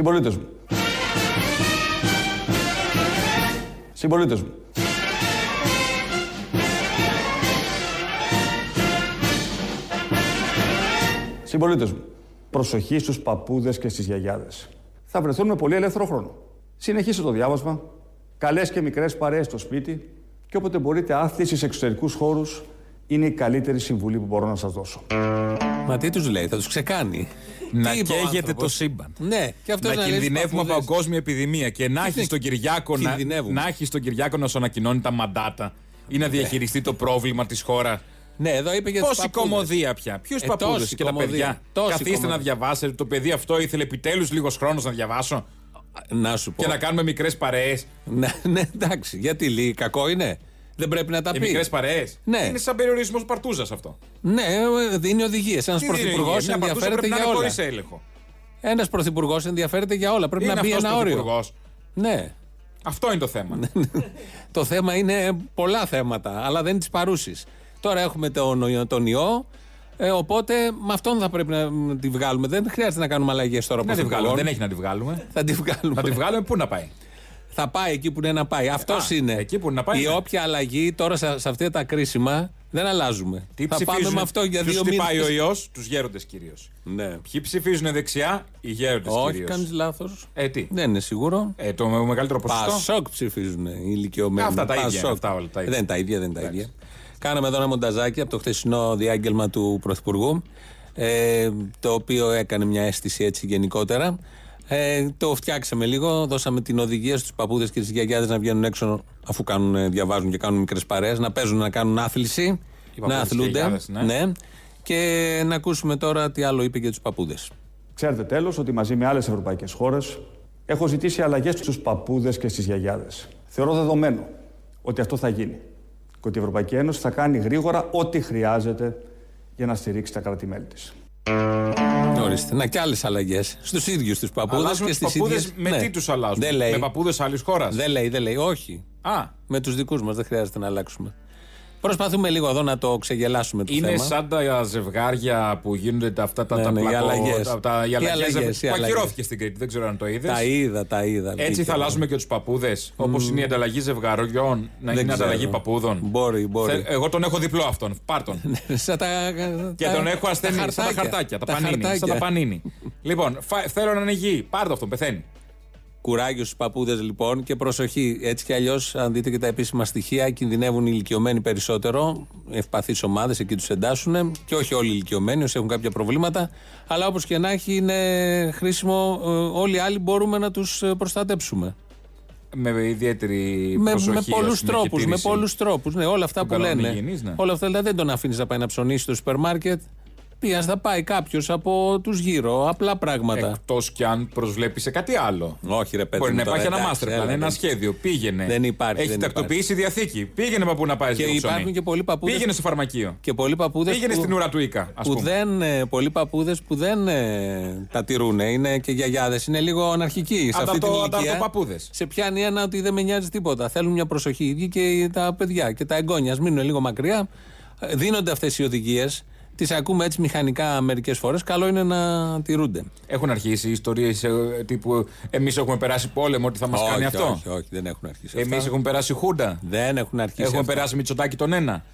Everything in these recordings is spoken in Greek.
Συμπολίτες μου. Συμπολίτες μου. Συμπολίτες μου. Προσοχή στους παππούδες και στις γιαγιάδες. Θα βρεθούν με πολύ ελεύθερο χρόνο. Συνεχίστε το διάβασμα. Καλές και μικρές παρέες στο σπίτι. Και όποτε μπορείτε, άθληση σε εξωτερικούς χώρους είναι η καλύτερη συμβουλή που μπορώ να σας δώσω. Μα τι τους λέει, θα τους ξεκάνει. Να Τι είπε ο καίγεται άνθρωπος; το σύμπαν. Ναι, και αυτός να κινδυνεύουμε από παγκόσμια επιδημία και να έχει τον Κυριάκο να, κινδυνεύουμε; να, έχεις τον Κυριάκο να σου ανακοινώνει τα μαντάτα ή να διαχειριστεί το πρόβλημα της χώρα. Ναι, εδώ είπε για τους Πόση παππούδες. κομμωδία πια. Ποιους Ε, παππούδες τόση και τα κομμωδία. παιδιά. Τόση Καθίστε κομμωδία. να διαβάσετε. Το παιδί αυτό ήθελε επιτέλους λίγος χρόνος να διαβάσω Να σου πω. και να κάνουμε μικρές παρέες. Ναι, ναι, εντάξει. Γιατί λέει, κακό είναι. Δεν πρέπει να τα Οι πει. μικρές παρέες. Ναι. Είναι σαν περιορισμός παρτούζας αυτό. Ναι, ε, δίνει οδηγίες. Ένας Τι πρωθυπουργός είναι, μια παρτούζα ενδιαφέρεται πρέπει να για είναι όλα. χωρίς έλεγχο. Ένας πρωθυπουργός ενδιαφέρεται για όλα. Πρέπει Είναι να μπει αυτός ένα όριο. πρωθυπουργός. Ναι. Αυτό είναι το θέμα. Το θέμα είναι πολλά θέματα, αλλά δεν είναι τη παρούση. Τώρα έχουμε τον, τον ιό. Ε, οπότε με αυτόν θα πρέπει να μ, τη βγάλουμε. Δεν χρειάζεται να κάνουμε αλλαγές τώρα Να τη βγάλουμε. πρωθυπουργών. Δεν έχει να τη βγάλουμε. Θα τη βγάλουμε. Να τη βγάλουμε, πού να πάει; Θα πάει εκεί που είναι να πάει. Αυτός Α, είναι. εκεί που είναι να πάει, Η ναι. όποια αλλαγή τώρα σε, σε αυτά τα κρίσιμα δεν αλλάζουμε. Τι θα πάμε ψηφίζουν, με αυτό για ποιους δύο χτυπάει μήνες. ο ιός, τους γέροντες κυρίως. Ναι. Ποιοι ψηφίζουν δεξιά, οι γέροντες Όχι, κυρίως. κάνεις λάθος. Ε, τι; Δεν είναι σίγουρο. Ε, το μεγαλύτερο ποσοστό; Πασόκ ψηφίζουν οι ηλικιωμένοι. Αυτά τα ίδια είναι, Πασόκ. αυτά όλα τα ίδια. Δεν είναι τα ίδια, δεν είναι τα ίδια. Κάναμε εδώ ένα μονταζάκι από το χθεσινό διάγγελμα του Πρωθυπουργού, ε, το οποίο έκανε μια αίσθηση έτσι γενικότερα. Ε, το φτιάξαμε λίγο, δώσαμε την οδηγία στους παππούδες και στις γιαγιάδες να βγαίνουν έξω αφού κάνουν, ε, διαβάζουν και κάνουν μικρές παρέες, να παίζουν, να κάνουν άθληση, Οι να παππούδες και οι αθλούνται. γιαγιάδες, ναι. Και να ακούσουμε τώρα τι άλλο είπε για τους παππούδες. Ξέρετε τέλος ότι μαζί με άλλες ευρωπαϊκές χώρες έχω ζητήσει αλλαγές στους παππούδες και στις γιαγιάδες. Θεωρώ δεδομένο ότι αυτό θα γίνει και ότι η Ευρωπαϊκή Ένωση θα κάνει γρήγορα ό,τι χρειάζεται για να στηρίξει τα κράτη-μέλη της. Ορίστε. Να και άλλες αλλαγές στους ίδιους τους παππούδες Αλλάζουν και του στις παππούδες ίδιε. με τι τους αλλάζουν. Δεν λέει. Με παππούδες άλλης χώρας; Δεν λέει, δεν λέει. Όχι. Α, Με τους δικούς μας δεν χρειάζεται να αλλάξουμε. Προσπαθούμε λίγο εδώ να το ξεγελάσουμε το είναι θέμα. σαν τα ζευγάρια που γίνονται τα, αυτά τα, Ναι, τα ναι, οι πλακό- αλλαγές. τα- τα- οι Οι αλλαγές αλλαγές, οι που αλλαγές. ακυρώθηκε στην Κρήτη. Δεν ξέρω αν το είδες. Τα είδα, τα είδα. Έτσι Βγήκε. θα αλλάζουμε και τους παππούδες. Όπως είναι η ανταλλαγή ζευγαριών, να Δεν είναι ξέρω. ανταλλαγή παππούδων. Μπορεί, μπορεί. Θε- Εγώ τον έχω διπλό αυτόν. Πάρ τον. Σαν τα, Και τα- τον έχω τα ασθενή. Σαν τα χαρτάκια. Τα, πανίνι. Σαν χαρτάκια. τα πανίνι. λοιπόν, φα- θέλω να είναι υγιή. Πάρ το αυτόν, πεθαίνει. Κουράγιος στους παππούδες λοιπόν και προσοχή. Έτσι κι αλλιώς, αν δείτε και τα επίσημα στοιχεία, κινδυνεύουν οι ηλικιωμένοι περισσότερο. Ευπαθείς ομάδες, εκεί τους εντάσσουν. Και όχι όλοι οι ηλικιωμένοι, όσοι έχουν κάποια προβλήματα. Αλλά όπως και να έχει, είναι χρήσιμο. ε, Όλοι οι άλλοι μπορούμε να τους προστατέψουμε. Με ιδιαίτερη Με, προσοχή. με ας πολλούς πούμε, τρόπους. και Με τήρηση. πολλούς τρόπους. Ναι, όλα αυτά Των που κανόνων λένε. υγιεινής, ναι. Όλα αυτά δηλαδή δεν τον αφήνεις να πάει να ψωνίσει στο σούπερ μάρκετ. Πήγα, θα πάει κάποιος από τους γύρω. Απλά πράγματα. Εκτός κι αν προσβλέπει σε κάτι άλλο. Όχι, ρε παιδί. Μπορεί μου, να τώρα, υπάρχει ένα εντάξει, master έλα, plan, ένα δεν- σχέδιο. Πήγαινε. Δεν υπάρχει, Έχεις δεν τακτοποιήσει διαθήκη. Πήγαινε παππού να πάεις Και στο ψωμί. υπάρχουν και πολλοί παππούδες Πήγαινε στο φαρμακείο. Και πολλοί παππούδες. Πήγαινε που, στην ουρά του Ίκα, ας που πούμε. δεν, ε, πολλοί παππούδες που δεν ε, τα τηρούν. Είναι και γιαγιάδες. Είναι λίγο αναρχικοί σε αυτή την Ανταρτο- ηλικία. ανταρτοπαππούδες. Σε πιάνει ένα ότι δεν με νοιάζει τίποτα. Θέλουν μια προσοχή οι ίδιοι και τα παιδιά και τα εγγόνια. Ας μείνουν λίγο μακριά. Ε, Δίνονται αυτές οι οδηγίες. Τις ακούμε έτσι μηχανικά μερικές φορές. Καλό είναι να τηρούνται. Έχουν αρχίσει ιστορίες τύπου Εμείς έχουμε περάσει πόλεμο, ότι θα μας κάνει όχι, αυτό. όχι, όχι, δεν έχουν αρχίσει. Εμείς αυτά. έχουμε περάσει Χούντα. Δεν έχουν αρχίσει. Έχουμε αυτά. περάσει Μητσοτάκι τον ένα.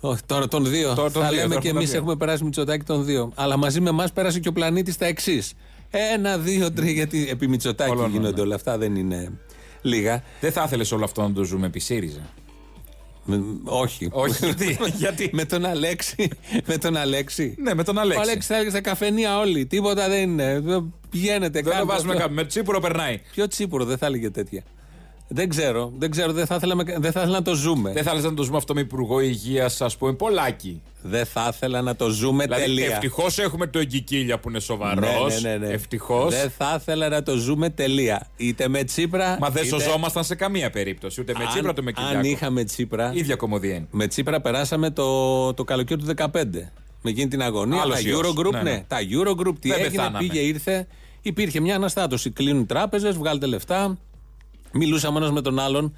Όχι, τώρα τον δύο. Τώρα τον θα δύο, λέμε τώρα και τον εμείς δύο. έχουμε περάσει Μητσοτάκη τον δύο. Αλλά μαζί με εμάς πέρασε και ο πλανήτη τα εξής. Ένα, δύο, τρία. Γιατί επί Μητσοτάκη Όλο, ναι, γίνονται ναι. όλα αυτά, δεν είναι λίγα. Δεν θα ήθελες όλο αυτό να το ζούμε επί ΣΥΡΙΖΑ. Με- όχι. Όχι, γιατί. γιατί; με τον Αλέξη. με τον Αλέξη. Ναι, με τον Ο Αλέξης. Αλέξη θα έλεγε στα καφενεία όλοι. Τίποτα δεν είναι. Πηγαίνετε Δεν το κάντε βάζουμε αυτό. κάπου. Με τσίπουρο περνάει. Ποιο τσίπουρο δεν θα έλεγε τέτοια. Δεν ξέρω. Δεν ξέρω. Δεν θα ήθελα, δεν θα ήθελα να το ζούμε. Δεν θα ήθελες να το ζούμε αυτό με υπουργό υγείας, ας πούμε, πολλάκι. Δεν θα ήθελα να το ζούμε Δηλαδή, τελεία. ευτυχώς έχουμε το Εγκικίλια που είναι σοβαρός. Ναι, ναι, ναι, ναι. Ευτυχώς. Δεν θα ήθελα να το ζούμε τελεία. Είτε με Τσίπρα. Μα δεν είτε- σωζόμασταν σε καμία περίπτωση. Ούτε με Αν- Τσίπρα ούτε με Κυριάκο. Αν είχαμε Τσίπρα. ίδια κομμωδία είναι. Με Τσίπρα περάσαμε το, το καλοκαίρι του 2015. Με εκείνη την αγωνία. Άλλος τα ιός. Eurogroup, Ναι, ναι, ναι. Τα Eurogroup τι Δεν έγινε, πεθάναμε. πήγε, ήρθε. Υπήρχε μια αναστάτωση. Κλείνουν τράπεζες, βγάλετε λεφτά. Μιλούσαμε ένα με τον άλλον.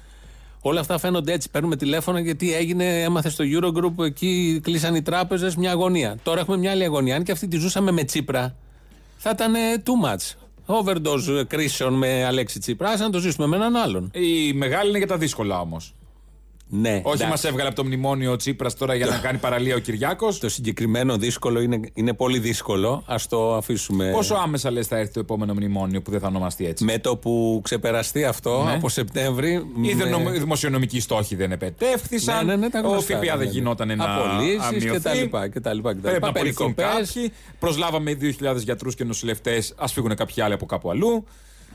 Όλα αυτά φαίνονται έτσι. Παίρνουμε τηλέφωνα γιατί έγινε, έμαθε στο Eurogroup, εκεί κλείσαν οι τράπεζες, μια αγωνία. Τώρα έχουμε μια άλλη αγωνία. Αν και αυτή τη ζούσαμε με Τσίπρα, θα ήταν ε, too much. overdose κρίσεων με Αλέξη Τσίπρα, να το ζήσουμε με έναν άλλον. Η μεγάλη είναι για τα δύσκολα όμως. Ναι, Όχι εντάξει. μας έβγαλε από το μνημόνιο ο Τσίπρας τώρα για να κάνει παραλία ο Κυριάκος. Το συγκεκριμένο δύσκολο είναι, είναι πολύ δύσκολο. Α το αφήσουμε. Πόσο άμεσα λες θα έρθει το επόμενο μνημόνιο που δεν θα ονομαστεί έτσι; Με το που ξεπεραστεί αυτό Ναι. από Σεπτέμβρη. Οι με- δημο- οι δημοσιονομικοί στόχοι δεν επετεύχθησαν. Ναι, ναι, ναι, τα ο γνωστά, ΦΠΑ ναι, δεν ναι. γινόταν να Απολύσεις αμοιωθεί. και τα λοιπά, και τα λοιπά, και τα Πρέπει λοιπά. να απολυθούν Περικοπές. κάποιοι. Προσλάβαμε 2.000 γιατρούς και νοσηλευτές. Α φύγουν κάποιοι άλλοι από κάπου αλλού.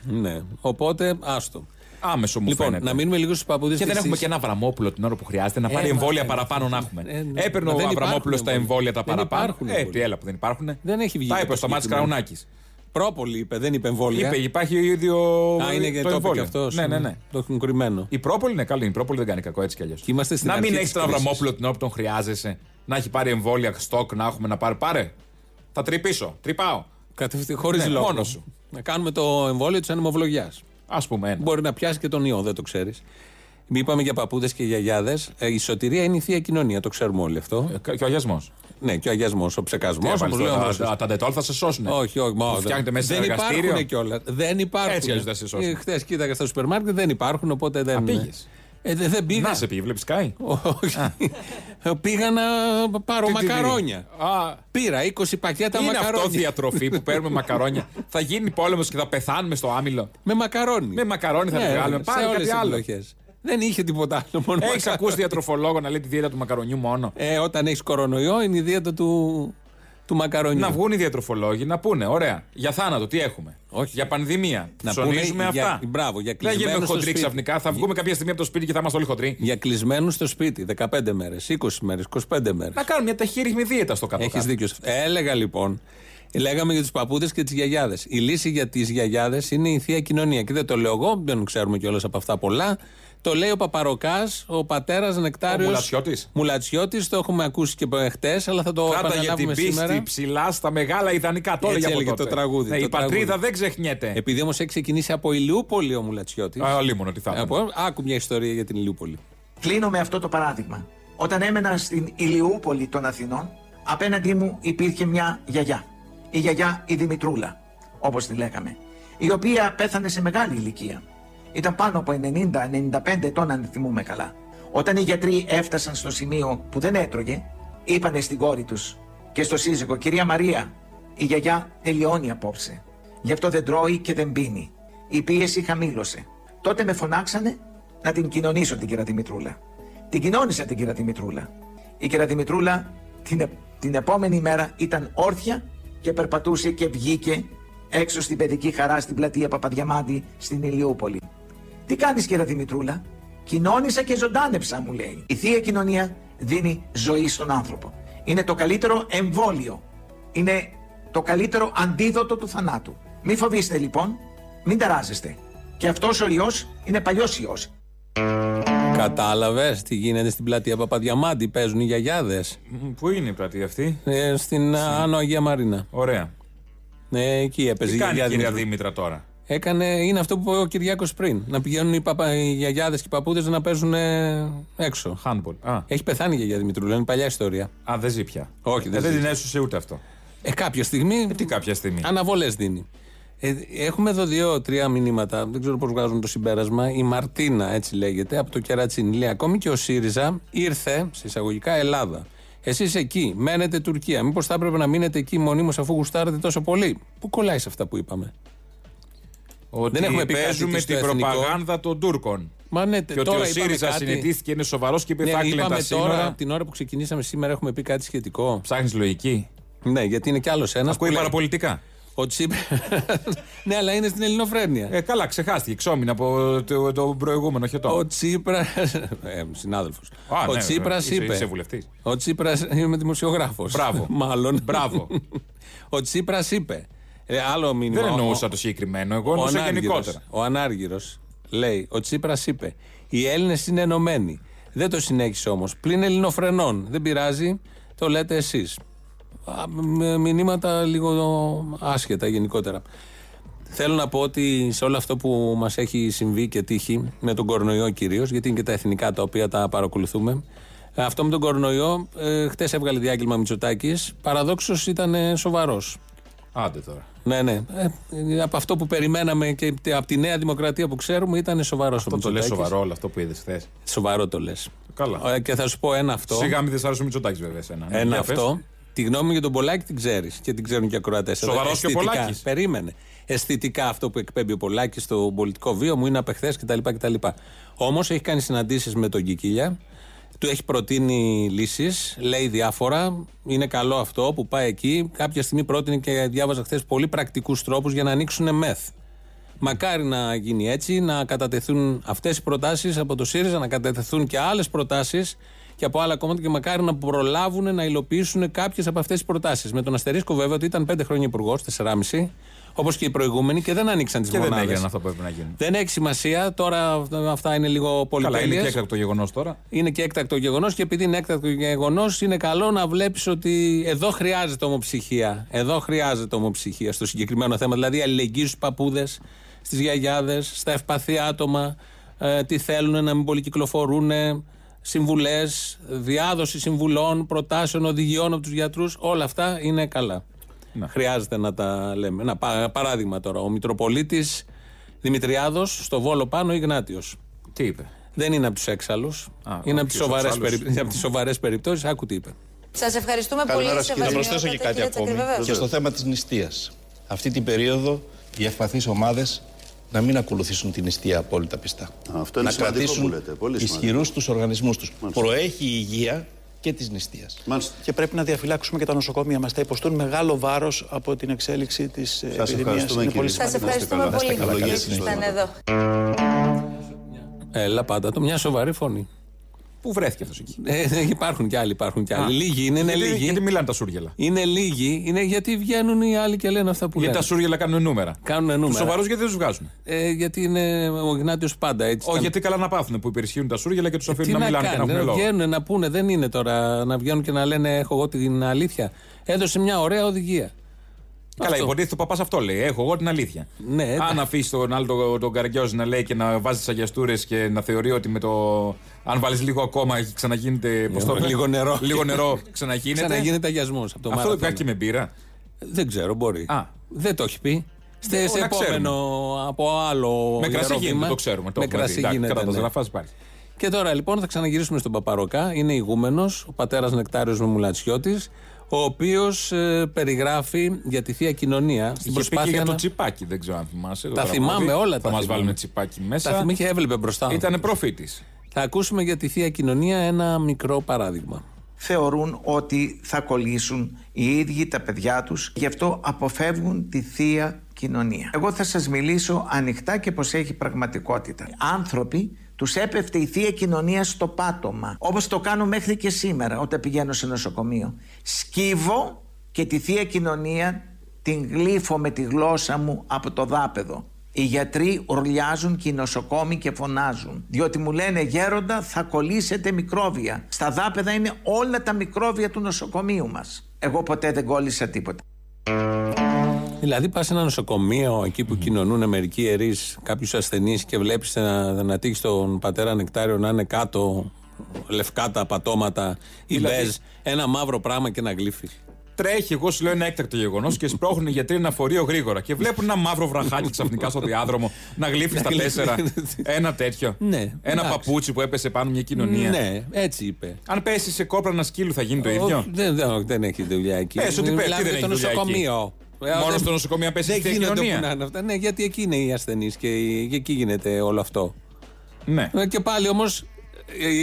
Ναι. Οπότε, άστο. Άμεσο μου Λοιπόν, φαίνεται. να μείνουμε λίγο στου παππούδες Και δεν έχουμε και ένα Αβραμόπουλο την ώρα που χρειάζεται να πάρει Ε, εμβόλια μα, παραπάνω ε, να έχουμε. ε, ναι. Έπαιρνε Μα ο δεν Αβραμόπουλος υπάρχουν τα εμβόλια τα Δεν παραπάνω. υπάρχουν Ε, εμβόλια. τι έλα που δεν υπάρχουν. Δεν έχει βγει Τα και είπε το ο Σταμάτη συγκεκριμένο. Κραουνάκη. Πρόπολη είπε, δεν είπε εμβόλια. Είπε, υπάρχει ίδιο. Α, είναι και το το είπε και εμβόλιο. αυτός. Ναι, ναι, ναι. Το έχουν κρυμμένο. Η πρόπολη είναι καλή. Η πρόπολη δεν κάνει κακό έτσι κι αλλιώς. Και είμαστε στην Να μην αρχή έχεις της τον κρίσης. Αβραμόπουλο την ώρα που τον χρειάζεσαι. Να έχει πάρει εμβόλια στόκ να έχουμε να πάρει. Πάρε. Θα τρυπήσω. Τρυπάω. Χωρίς Ναι, λόγο. μόνος σου. Να κάνουμε το εμβόλιο της ανεμοβλογιάς. Α πούμε ένα. Μπορεί να πιάσει και τον ιό, δεν το ξέρεις. Είπαμε για παππούδες και γιαγιάδες. η σωτηρία είναι η θεία κοινωνία, το ξέρουμε όλοι αυτό. Ε, Και ο αγιασμός. Ναι, και ο αγιασμός, ο ψεκασμός. Τα τα ντετόλ θα σε σώσουν. Όχι, όχι, μα, Που φτιάχνετε μέσα σε δεν εργαστήριο. υπάρχουν κιόλας. Δεν υπάρχουν. Έτσι κι αλλιώς δεν σε σώσουν. Χθες κοίταγα στο σούπερ μάρκετ, δεν υπάρχουν, οπότε δεν. Α, πήγες. Ε, δε- δεν πήγα. Να σε πήγε, βλέπεις Sky; Όχι. Πήγα να πάρω Τι- τι- τι- μακαρόνια. Α, Πήρα 20 πακέτα είναι μακαρόνια. αυτό διατροφή που παίρνουμε μακαρόνια. θα γίνει πόλεμος και θα πεθάνουμε στο άμυλο. Με μακαρόνι. Με μακαρόνι θα Ναι, τη βγάλουμε. σε Πάρε όλες κάτι τις άλλο. επιλογές. Δεν είχε τίποτα άλλο. Μόνο Έχεις μακαρόνι. ακούσει διατροφολόγο να λέει τη δίαιτα του μακαρονιού μόνο. Ε, όταν έχεις κορονοϊό είναι η δίαιτα του, του μακαρονιού. Να βγουν οι διατροφολόγοι να πούνε, ωραία, για θάνατο τι έχουμε; Όχι. Για πανδημία. Να Ψωνίζουμε πούνε αυτά. Για, μπράβο, για Δεν γίνουμε κλεισμένους στο χοντροί σπίτι. ξαφνικά. Θα βγούμε κάποια στιγμή από το σπίτι και θα είμαστε όλοι χοντροί. Για κλεισμένους στο σπίτι 15 μέρες, 20 μέρες, 25 μέρες. Να κάνουμε μια ταχύρυθμη δίαιτα στο κάτω. Έχεις δίκιο. σε αυτό. Έλεγα λοιπόν, λέγαμε για τους παππούδες και τις γιαγιάδες. Η λύση για τις γιαγιάδες είναι η θεία κοινωνία. Και δεν το λέω εγώ, δεν ξέρουμε κιόλας από αυτά πολλά. Το λέει ο Παπαροκάς, ο πατέρας Νεκτάριος. Ο Μουλατσιώτης. Μουλατσιώτης, το έχουμε ακούσει και χτες, αλλά θα το Κράτα για την επαναλάβουμε πίστη σήμερα. ψηλά στα μεγάλα ιδανικά. Το Έτσι έλεγε από έλεγε τότε. το τραγούδι, Ναι, το η πατρίδα τραγούδι. δεν ξεχνιέται. Επειδή όμως έχει ξεκινήσει από Ηλιούπολη ο Μουλατσιώτης. Α, λίμωνο, τι θα έπαιρνε. Από, άκου μια ιστορία για την Ηλιούπολη. Κλείνω με αυτό το παράδειγμα. Όταν έμενα στην Ηλιούπολη των Αθηνών, απέναντί μου υπήρχε μια γιαγιά. Η γιαγιά η Δημητρούλα, όπως τη λέγαμε, η οποία πέθανε σε μεγάλη ηλικία. Ήταν πάνω από 90-95 ετών αν θυμούμε καλά. Όταν οι γιατροί έφτασαν στο σημείο που δεν έτρωγε, είπανε στην κόρη τους και στο σύζυγο «Κυρία Μαρία, η γιαγιά τελειώνει απόψε. Γι' αυτό δεν τρώει και δεν πίνει. Η πίεση χαμήλωσε. Τότε με φωνάξανε να την κοινωνήσω την κυρία Δημητρούλα. Την κοινώνησα την κυρία Δημητρούλα. Η κυρία Δημητρούλα την, ε- την επόμενη μέρα ήταν όρθια και περπατούσε και βγήκε έξω στην παιδική χαρά στην πλατεία Παπαδιαμάντη στην Ηλιούπολη. Τι κάνεις κυρία Δημητρούλα; Κοινώνησα και ζωντάνεψα μου λέει. Η Θεία Κοινωνία δίνει ζωή στον άνθρωπο. Είναι το καλύτερο εμβόλιο. Είναι το καλύτερο αντίδοτο του θανάτου. Μην φοβήστε λοιπόν, μην ταράζεστε. Και αυτός ο ιός είναι παλιός ιός. Κατάλαβες τι γίνεται στην πλατεία Παπαδιαμάντη, παίζουν οι γιαγιάδες. Μ, Πού είναι η πλατεία αυτή; Ε, στην Άνω Αγία Μαρίνα. Ωραία. Ε, εκεί έπαιζε Τι η κάνει η γιαγιά κυρία Δημήτρου. Δήμητρα τώρα; Έκανε, είναι αυτό που είπε ο Κυριάκος πριν. Να πηγαίνουν οι, παπα, οι γιαγιάδες και οι παππούδες να παίζουν ε, έξω. Handball. Α, Έχει πεθάνει η γιαγιά Δημητρούλα, είναι παλιά ιστορία. α δεν ζει πια. Όχι, δεν Ε, δεν ζει. την έσωσε ούτε αυτό. Ε, κάποια στιγμή. Τι κάποια στιγμή; Αναβολές δίνει. Ε, έχουμε εδώ δύο-τρία μηνύματα. Δεν ξέρω πώς βγάζουν το συμπέρασμα. Η Μαρτίνα, έτσι λέγεται, από το Κερατσίνη. Λέει: Ακόμη και ο ΣΥΡΙΖΑ ήρθε, σε εισαγωγικά, Ελλάδα. Εσείς εκεί, μένετε Τουρκία. Μήπως θα έπρεπε να μείνετε εκεί μονίμως αφού γουστάρετε τόσο πολύ; Πού κολλάει σε αυτά που είπαμε; Ότι δεν έχουμε πει κάτι παίζουμε στο την εθνικό. προπαγάνδα των Τούρκων. Μα ναι, Και ότι τώρα ο είπαμε ΣΥΡΙΖΑ κάτι. συνηθίστηκε, είναι σοβαρός και είπε Ναι, θα έκλεινε είπαμε τα τώρα, σύνορα. από την ώρα που ξεκινήσαμε σήμερα, έχουμε πει κάτι σχετικό. Ψάχνεις λογική. Ναι, γιατί είναι κι άλλος ένας. Ακούει παραπολιτικά. Ο Τσίπρα. ναι, αλλά είναι στην Ελληνοφρένεια. Ε, καλά, ξεχάστηκε. Ξόμινε από το, το προηγούμενο χετό. Ο Τσίπρα. Ε, Συνάδελφος. Α, Ο ναι, Τσίπρας είσαι- είπε. είσαι βουλευτής. Ο Τσίπρα. Είμαι δημοσιογράφος. Μπράβο. Μάλλον. Μπράβο. Ο Τσίπρας είπε. Ε, άλλο μήνυμα. Δεν Ο- εννοούσα το συγκεκριμένο. Εγώ ο εννοούσα Ανάργυρος, γενικότερα. Ο Ανάργυρο λέει: Ο Τσίπρας είπε: Οι Έλληνες είναι ενωμένοι. Δεν το συνέχισε όμως. Πλην ελληνοφρενών. Δεν πειράζει, το λέτε εσείς. Μηνύματα λίγο άσχετα γενικότερα. Θέλω να πω ότι σε όλο αυτό που μας έχει συμβεί και τύχει, με τον κορονοϊό κυρίως, γιατί είναι και τα εθνικά τα οποία τα παρακολουθούμε. Αυτό με τον κορονοϊό, ε, χτες έβγαλε διάγγελμα Μητσοτάκης. Παραδόξως ήταν σοβαρός. Άντε τώρα. Ναι, ναι. Ε, από αυτό που περιμέναμε και από τη Νέα Δημοκρατία που ξέρουμε ήταν σοβαρό Αυτό το λες σοβαρό όλο αυτό που είδες χθες. Σοβαρό το λες. Καλά. Ε, και θα σου πω ένα αυτό. Σιγά μην δεν άρεσε ο Μητσοτάκης, βέβαια. Εσένα. Ναι, Ένα για πες. αυτό. Τη γνώμη μου για τον Πολάκη την ξέρεις και την ξέρουν και οι ακροατές. Σοβαρός και ο Πολάκης. Περίμενε. Αισθητικά αυτό που εκπέμπει ο Πολάκης στο πολιτικό βίο μου είναι απ' εχθέ κτλ. κτλ. Όμως έχει κάνει συναντήσεις με τον Κικίλια. Του έχει προτείνει λύσεις, λέει διάφορα. Είναι καλό αυτό που πάει εκεί. Κάποια στιγμή πρότεινε και διάβαζα χθες πολύ πρακτικούς τρόπους για να ανοίξουν μεθ. Μακάρι να γίνει έτσι, να κατατεθούν αυτές οι προτάσεις από το ΣΥΡΙΖΑ, να κατατεθούν και άλλες προτάσεις και από άλλα κόμματα και μακάρι να προλάβουν να υλοποιήσουν κάποιες από αυτές τις προτάσεις. Με τον αστερίσκο βέβαια ότι ήταν πέντε χρόνια υπουργός, 4,5, όπως και οι προηγούμενοι και δεν ανοίξαν τις Και δεν μονάδες. έγιναν αυτό που έπρεπε να γίνουν. Δεν έχει σημασία. Τώρα αυτά είναι λίγο Καλά, είναι πολυτέλειες. και έκτακτο γεγονός τώρα. Είναι και έκτακτο γεγονός και επειδή είναι έκτακτο γεγονός, είναι καλό να βλέπεις ότι εδώ χρειάζεται ομοψυχία. Εδώ χρειάζεται ομοψυχία στο συγκεκριμένο θέμα. Δηλαδή, αλληλεγγύη στους παππούδες, στις γιαγιάδες, στα ευπαθή άτομα, ε, τι θέλουν να μην πολυκυκλοφορούν, συμβουλές, διάδοση συμβουλών, προτάσεων, οδηγιών από τους γιατρούς. Όλα αυτά είναι καλά. Ναι. Χρειάζεται να τα λέμε. Ένα πα- παράδειγμα τώρα. Ο Μητροπολίτης Δημητριάδος στο Βόλο πάνω Ιγνάτιος. Τι είπε; Δεν είναι από τους έξαλλους. Α, Είναι από ποιος τις σοβαρές άλλος. περι... από τις σοβαρές περιπτώσεις. Άκου τι είπε. Σας ευχαριστούμε Καλημέρα πολύ, σας, κύριε. Να προσθέσω και κάτι ακόμη και στο θέμα της νηστείας. Αυτή την περίοδο οι ευπαθείς ομάδες να μην ακολουθήσουν την νηστεία απόλυτα πιστά. αυτό είναι να σημαντικό κρατήσουν που λέτε, πολύ σημαντικό. ισχυρούς τους οργανισμούς τους. Μάλιστα. Προέχει η υγεία και της νηστείας. Μάλιστα. Και πρέπει να διαφυλάξουμε και τα νοσοκομεία μας. Θα υποστούν μεγάλο βάρος από την εξέλιξη της επιδημίας. ευχαριστούμε, κύριε. Σας Να είστε ευχαριστούμε καλά. πολύ Καλό που γεια σας. ήσασταν εδώ. Έλα πάντα το μια σοβαρή φωνή. Πού βρέθηκε αυτός εκεί; Ε, υπάρχουν κι άλλοι, υπάρχουν κι άλλοι. Λίγοι είναι, είναι γιατί, λίγοι. γιατί μιλάνε τα σούργελα; Είναι λίγοι, είναι γιατί βγαίνουν οι άλλοι και λένε αυτά που Γιατί λένε. τα σούργελα κάνουν νούμερα. Κάνουν Τους νούμερα. σοβαρούς γιατί δεν τους βγάζουν; Ε, γιατί είναι ο Γνάτιος πάντα έτσι. Όχι, ήταν. γιατί καλά να πάθουν που υπερισχύουν τα σούργελα και τους αφήνουν Τι να να μιλάνε και να κάνουν, έχουν να λόγο. βγαίνουν να πούνε, δεν είναι τώρα να βγαίνουν και να λένε Έχω εγώ την αλήθεια. Έδωσε μια ωραία οδηγία. Καλά, Αυτό. υποτίθεται ο παπάς αυτό λέει. Έχω εγώ την αλήθεια. Ναι, εντάξει. Αν αφήσεις τον άλλο τον, τον Καραγκιόζη να λέει και να βάζει τις αγιαστούρες και να θεωρεί ότι με το. Αν βάλεις λίγο ακόμα έχει ξαναγίνεται. πώς το λένε, Λίγο νερό. Λίγο νερό ξαναγίνεται. Ξαναγίνεται αγιασμός από το Αυτό μαραθώνιο. υπάρχει και με μπύρα. Δεν ξέρω, μπορεί. Α. Δεν το έχει πει. Στε, Δεν- σε να επόμενο από άλλο. με κρασί ιερό γίνεται, βήμα. το ξέρουμε. Το με έχουμε κρασί δει. Εντάξει, γίνεται. Κατά τα ναι. ζεραφά υπάρχει. Και τώρα λοιπόν θα ξαναγυρίσουμε στον Παπαροκά. Είναι ηγούμενος, ο πατέρας Νεκτάριος Μεμουλατσιώτη, ο οποίος περιγράφει για τη θεία κοινωνία στην Είχε πει και προσπάθεια. για το να... τσιπάκι, δεν ξέρω αν θυμάσαι. το Τα τραγούδι. θυμάμαι όλα Θα τα μας θυμάμαι. βάλουν τσιπάκι μέσα. Τα θυμή και έβλεπε μπροστά. μου. Ήταν προφήτης. Θα ακούσουμε για τη θεία κοινωνία ένα μικρό παράδειγμα. θεωρούν ότι θα κολλήσουν οι ίδιοι τα παιδιά τους γι' αυτό αποφεύγουν τη θεία κοινωνία. Εγώ θα σας μιλήσω ανοιχτά και πως έχει πραγματικότητα. Άνθρωποι τους έπεφτε η θεία κοινωνία στο πάτωμα όπως το κάνω μέχρι και σήμερα όταν πηγαίνω σε νοσοκομείο. Σκύβω και τη θεία κοινωνία την γλύφω με τη γλώσσα μου από το δάπεδο. Οι γιατροί ουρλιάζουν και οι νοσοκόμοι και φωνάζουν. Διότι μου λένε γέροντα θα κολλήσετε μικρόβια. Στα δάπεδα είναι όλα τα μικρόβια του νοσοκομείου μας. Εγώ ποτέ δεν κόλλησα τίποτα. Δηλαδή, πας σε ένα νοσοκομείο εκεί που κοινωνούν μερικοί ιερείς, κάποιους ασθενείς και βλέπεις να, να τύχει τον πατέρα Νεκτάριο να είναι κάτω, λευκά τα πατώματα ή Δηλαδή- μπέζ, ένα μαύρο πράγμα και ένα γλύφι. Τρέχει, εγώ σου λέω ένα έκτακτο γεγονός και σπρώχνουν οι γιατροί ένα φορείο γρήγορα. Και βλέπουν ένα μαύρο βραχάκι ξαφνικά στο διάδρομο να γλύφει στα γλύφει. τέσσερα. Ένα τέτοιο. Ναι, Ένα εντάξει. παπούτσι που έπεσε πάνω μια κοινωνία. Ναι, έτσι είπε. Αν πέσει σε κόπρανα σκύλου θα γίνει το ίδιο; Όχι, δεν, δεν, δεν έχει δουλειά εκεί. Πες ότι πες, Μιλάμε τι δεν για το έχει δουλειά εκεί; Νοσοκομείο. Ε, Μόνο δεν- στο νοσοκομείο αν πέσει Δεν η θεία γίνονται κοινωνία. που να είναι αυτά. Ναι, γιατί εκεί είναι οι ασθενείς και, και εκεί γίνεται όλο αυτό. Ναι. Ε, Και πάλι όμως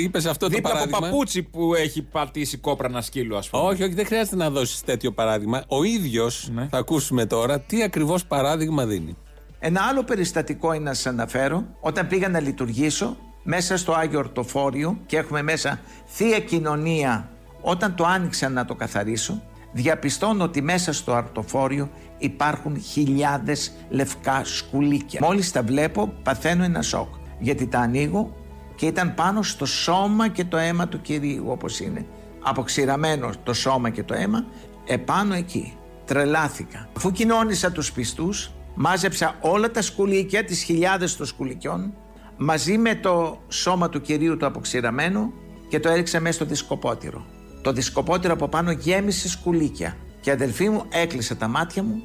είπες αυτό το Δίπλα από παράδειγμα. παπούτσι που έχει πατήσει κόπρανα σκύλου, ας πούμε. Όχι, όχι, δεν χρειάζεται να δώσεις τέτοιο παράδειγμα. Ο ίδιος, Ναι. θα ακούσουμε τώρα, τι ακριβώς παράδειγμα δίνει. Ένα άλλο περιστατικό είναι να σας αναφέρω όταν πήγα να λειτουργήσω μέσα στο Άγιο Ορτοφόριο και έχουμε μέσα Θεία Κοινωνία όταν το άνοιξα να το καθαρίσω διαπιστώνω ότι μέσα στο αρτοφόριο υπάρχουν χιλιάδες λευκά σκουλίκια. Μόλις τα βλέπω παθαίνω ένα σοκ γιατί τα ανοίγω και ήταν πάνω στο σώμα και το αίμα του Κυρίου όπως είναι. Αποξηραμένο το σώμα και το αίμα επάνω εκεί. Τρελάθηκα. Αφού κοινώνησα τους πιστούς, μάζεψα όλα τα σκουλίκια, τις χιλιάδες των σκουλικιών, μαζί με το σώμα του Κυρίου το αποξηραμένο και το έριξα μέσα στο δισκοπότηρο. Το δισκοπότηρο από πάνω γέμισε σκουλίκια. Και η αδελφή μου έκλεισε τα μάτια μου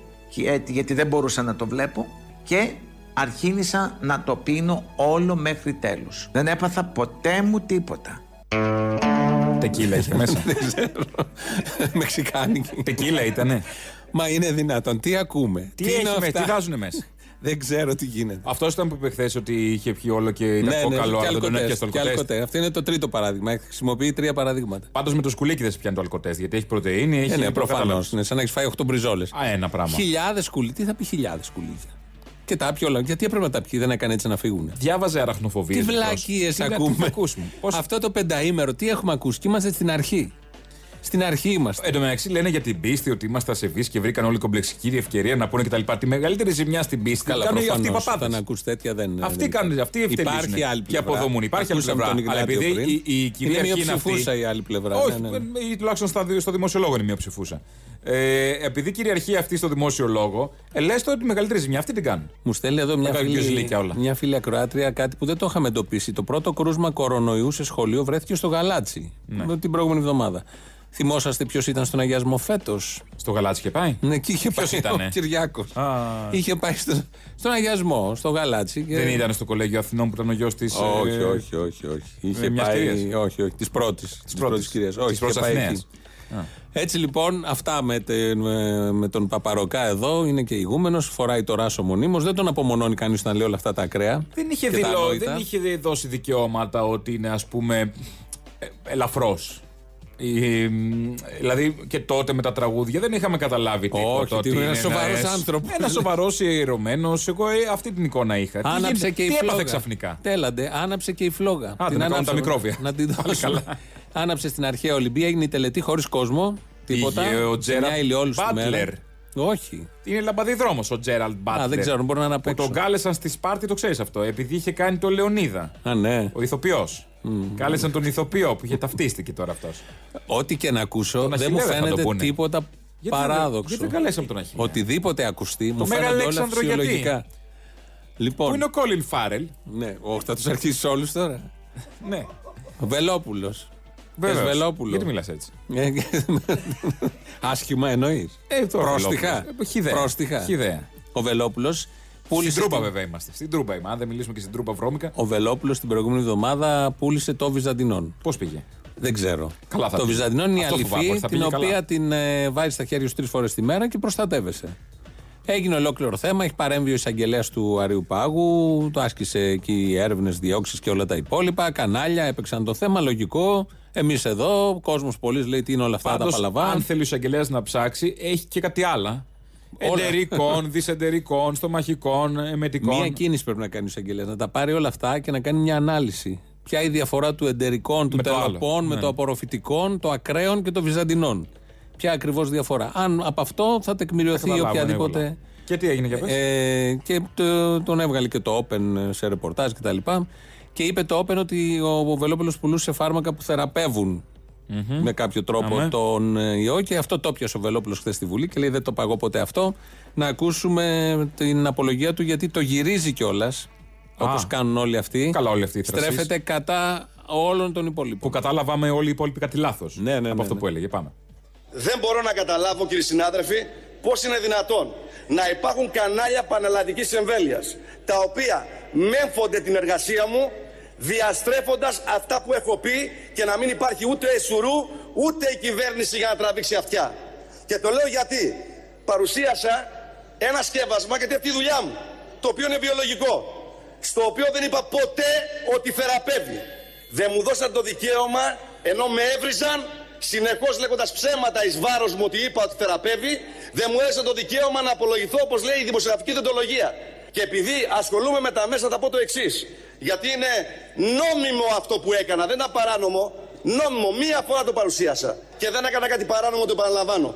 γιατί δεν μπορούσα να το βλέπω και αρχίνησα να το πίνω όλο μέχρι τέλους. Δεν έπαθα ποτέ μου τίποτα. Τεκίλα είχε μέσα. Δεν ξέρω. Μεξικάνικη. Τεκίλα ήτανε. Μα είναι δυνατόν. Τι ακούμε; Τι, έχεις μέσα, τι βάζουνε μέσα; Δεν ξέρω τι γίνεται. Αυτός ήταν που είπε χθες ότι είχε πιει όλο και ήταν Ναι, ναι, καλό, και αλλά δεν τον έπιασε το αλκοτέστ, και αλκοτέστ. αλκοτέστ. Αυτό είναι το τρίτο παράδειγμα. Χρησιμοποιεί τρία παραδείγματα. Πάντως με το σκουλίκι δεν σε πιάνει το αλκοτέστ, γιατί έχει πρωτενη, έχει Ε, ναι, το προφανώς. κατάλαβες. Είναι σαν να έχεις φάει 8 μπριζόλες. Α, ένα πράγμα. Χιλιάδες σκουλί. Τι θα πει χιλιάδες σκουλίκια. Και τα πιει όλα. Γιατί έπρεπε να τα πιει, δεν έκανε έτσι να φύγουν. Διάβαζε αραχνοφοβίες. Τι βλακίες ακούμε. Αυτό το πενταήμερο, τι έχουμε ακούσει; Και είμαστε στην αρχή. Στην αρχή είμαστε. Εν τω μεταξύ λένε για την πίστη ότι είμαστε ασεβείς και βρήκαν όλοι κομπλεξική ευκαιρία να πούνε κτλ. Τη μεγαλύτερη ζημιά στην πίστη Καλά, κάνουν αυτοί οι προφανώς. παπάδες. Όταν ακούς τέτοια δεν Αυτοί δεν κάνουν, αυτοί ευτελίζουν. Υπάρχει άλλη Και πλευρά. αποδομούν. Υπάρχει άλλη Ακούσαμε πλευρά. τον Αλλά Ιγνάτιο επειδή πριν. η, η κυρίαρχία είναι είναι αυτή. μειοψηφούσα η άλλη πλευρά. Όχι, ναι, ναι. ή τουλάχιστον στα, στο δημόσιο λόγο είναι μειοψηφούσα. Ε, επειδή κυριαρχεί αυτή στο δημόσιο λόγο, ε, λες το ότι τη μεγαλύτερη ζημιά αυτή την κάνουν. Μου στέλνει εδώ μια Τα κάνει πιο φίλη, ζηλίκια όλα. μια φίλη ακροάτρια κάτι που δεν το είχαμε εντοπίσει. Το πρώτο κρούσμα κορονοϊού σε σχολείο βρέθηκε στο Γαλάτσι Ναι. την προηγούμενη εβδομάδα. Θυμόσαστε ποιος ήταν στον αγιασμό φέτος; Στο γαλάτσι είχε πάει; Ναι, εκεί είχε Ποιος πάει ήτανε; ο Κυριάκος. Α. Είχε πάει στο, στον αγιασμό, στο Γαλάτσι. και- Δεν ήταν στο κολέγιο Αθηνών που ήταν ο γιος της. Όχι, όχι, όχι. όχι. Είχε μιας πάει. κυρίας. Όχι, όχι. Της πρώτης. Της πρώτης. πρώτης κυρίας. Της Όχι, είχε πρώτης πάει Αθηναίας. εκεί. Έτσι λοιπόν, αυτά με, τε- με, με τον Παπαροκά εδώ, είναι και ηγούμενος, φοράει το ράσο μονίμως. Δεν τον απομονώνει κανείς να λέει όλα αυτά τα ακραία. Δεν είχε, και τα δηλώ, ανόητα. δεν είχε δώσει δικαιώματα ότι είναι ας πούμε ε, ελαφρώς. Ε, μ, δηλαδή και τότε με τα τραγούδια δεν είχαμε καταλάβει τίποτα. Όχι, ότι τι, είναι ένας σοβαρός ένας- άνθρωπος. Ένας σοβαρός ιερωμένος. Εγώ ε, αυτή την εικόνα είχα. Τι Άναψε γίνεται, και η τι φλόγα. έπαθε ξαφνικά; Τέλαντε, άναψε και η φλόγα. την έκαναν τα μικρόβια. Να την Πάλι δώσουμε. καλά. άναψε στην αρχαία Ολυμπία, έγινε η τελετή χωρίς κόσμο. Τίποτα. Είχε ο Σε Τζέραντ μια ηλιόλουστη Μπάτλερ. Μέρα. Όχι. Είναι λαμπαδιδρόμος ο Τζέραλντ Μπάτλερ. δεν ξέρω, μπορώ να είναι απ' Που έξω. τον κάλεσαν στη Σπάρτη, το ξέρεις αυτό. Επειδή είχε κάνει το Λεωνίδα. Α, ναι. Ο ηθοποιός. Κάλεσαν τον ηθοποιό που είχε ταυτίστηκε τώρα αυτός. Ό,τι και να ακούσω, Τον δεν μου Αχιλλέα θα το φαίνεται πούνε. τίποτα παράδοξο. Γιατί δεν καλέσαμε τον Αχιλλέα. Οτιδήποτε ακουστεί, μου Μέγα φαίνονται όλα Αλέξανδρο γιατί; φυσιολογικά. Λοιπόν, Πού είναι ο Κόλιν Φάρελ. ναι, όχι, θα τους αρχίσει όλους τώρα. Ναι. Ο Βελόπουλος. Βεβαίως. Βελόπουλο. Γιατί μιλάς έτσι; Ε, Άσχημα εννοείς. Ε, τώρα Πρόστιχα. Βελόπουλος. Ε, χυδαία. Πρόστιχα. Χυδαία. Ο Βελόπουλος Στην πούλησε. Τρούπα την- βέβαια είμαστε. Στην Τρούπα είμαστε. Αν δεν μιλήσουμε και στην Τρούπα βρώμικα, Ο Βελόπουλος την προηγούμενη εβδομάδα πούλησε το Βυζαντινόν. πώς πήγε; Δεν ξέρω. Καλά θα το πήγε. Βυζαντινόν είναι η Αυτό φοβάμαι, αληθή, ότι θα την πήγε οποία καλά. την ε, βάζει στα χέρια σου τρεις φορές τη μέρα και προστατεύεσαι. Έγινε ολόκληρο θέμα, έχει παρέμβει ο εισαγγελέας του Αριού Πάγου, το άσκησε εκεί έρευνες, διώξεις και όλα τα υπόλοιπα. Κανάλια έπαιξαν το θέμα, λογικό. Εμείς εδώ, ο κόσμος πολύ λέει τι είναι όλα αυτά τα Πάντως, παλαβά. αν θέλει ο εισαγγελέας να ψάξει, έχει και κάτι άλλο. Όλα. Εταιρικών, δυσεντερικών, στομαχικών, εμετικών. Μία κίνηση πρέπει να κάνει ο εισαγγελέας. Να τα πάρει όλα αυτά και να κάνει μια ανάλυση. Ποια είναι η διαφορά του εντερικών, του Με το άλλο. τελοπών, με Ναι. το απορροφητικών, το ακραίων και το βυζαντινών. Ποια ακριβώς διαφορά. Αν από αυτό θα τεκμηριωθεί Καταλάβω, οποιαδήποτε. ναι, Και τι έγινε για πες. Ε, και το- τον έβγαλε και το Open σε ρεπορτάζ κτλ. Και είπε το Open ότι ο Βελόπουλο πουλούσε φάρμακα που θεραπεύουν με κάποιο τρόπο Αμέ. τον ε, ιό και αυτό το πιασε ο Βελόπουλος χθες στη Βουλή και λέει δεν το παγώ ποτέ αυτό. Να ακούσουμε την απολογία του γιατί το γυρίζει κιόλας. Όπως κάνουν όλοι αυτοί. Καλά όλοι αυτοί οι θρασείς. Στρέφεται κατά όλων των Που υπολείπων. κατάλαβαμε όλοι οι υπόλοιποι κάτι λάθος. Ναι, ναι, Από ναι, αυτό ναι. που έλεγε. Πάμε. Δεν μπορώ να καταλάβω, κύριοι συνάδελφοι, πώς είναι δυνατόν να υπάρχουν κανάλια πανελλαδικής εμβέλειας, τα οποία μέμφονται την εργασία μου, διαστρέφοντας αυτά που έχω πει και να μην υπάρχει ούτε εσουρού, ούτε η κυβέρνηση για να τραβήξει αυτιά. Και το λέω γιατί παρουσίασα ένα σκεύασμα, γιατί αυτή η δουλειά μου, το οποίο είναι βιολογικό, στο οποίο δεν είπα ποτέ ότι θεραπεύει. Δεν μου δώσαν το δικαίωμα, ενώ με έβριζαν, συνεχώς λέγοντας ψέματα εις βάρος μου ότι είπα ότι θεραπεύει, δεν μου έδωσαν το δικαίωμα να απολογηθώ όπως λέει η δημοσιογραφική δεντολογία. Και επειδή ασχολούμαι με τα μέσα, θα πω το εξής. Γιατί είναι νόμιμο αυτό που έκανα, δεν ήταν παράνομο. Νόμιμο, μία φορά το παρουσίασα. Και δεν έκανα κάτι παράνομο, το επαναλαμβάνω.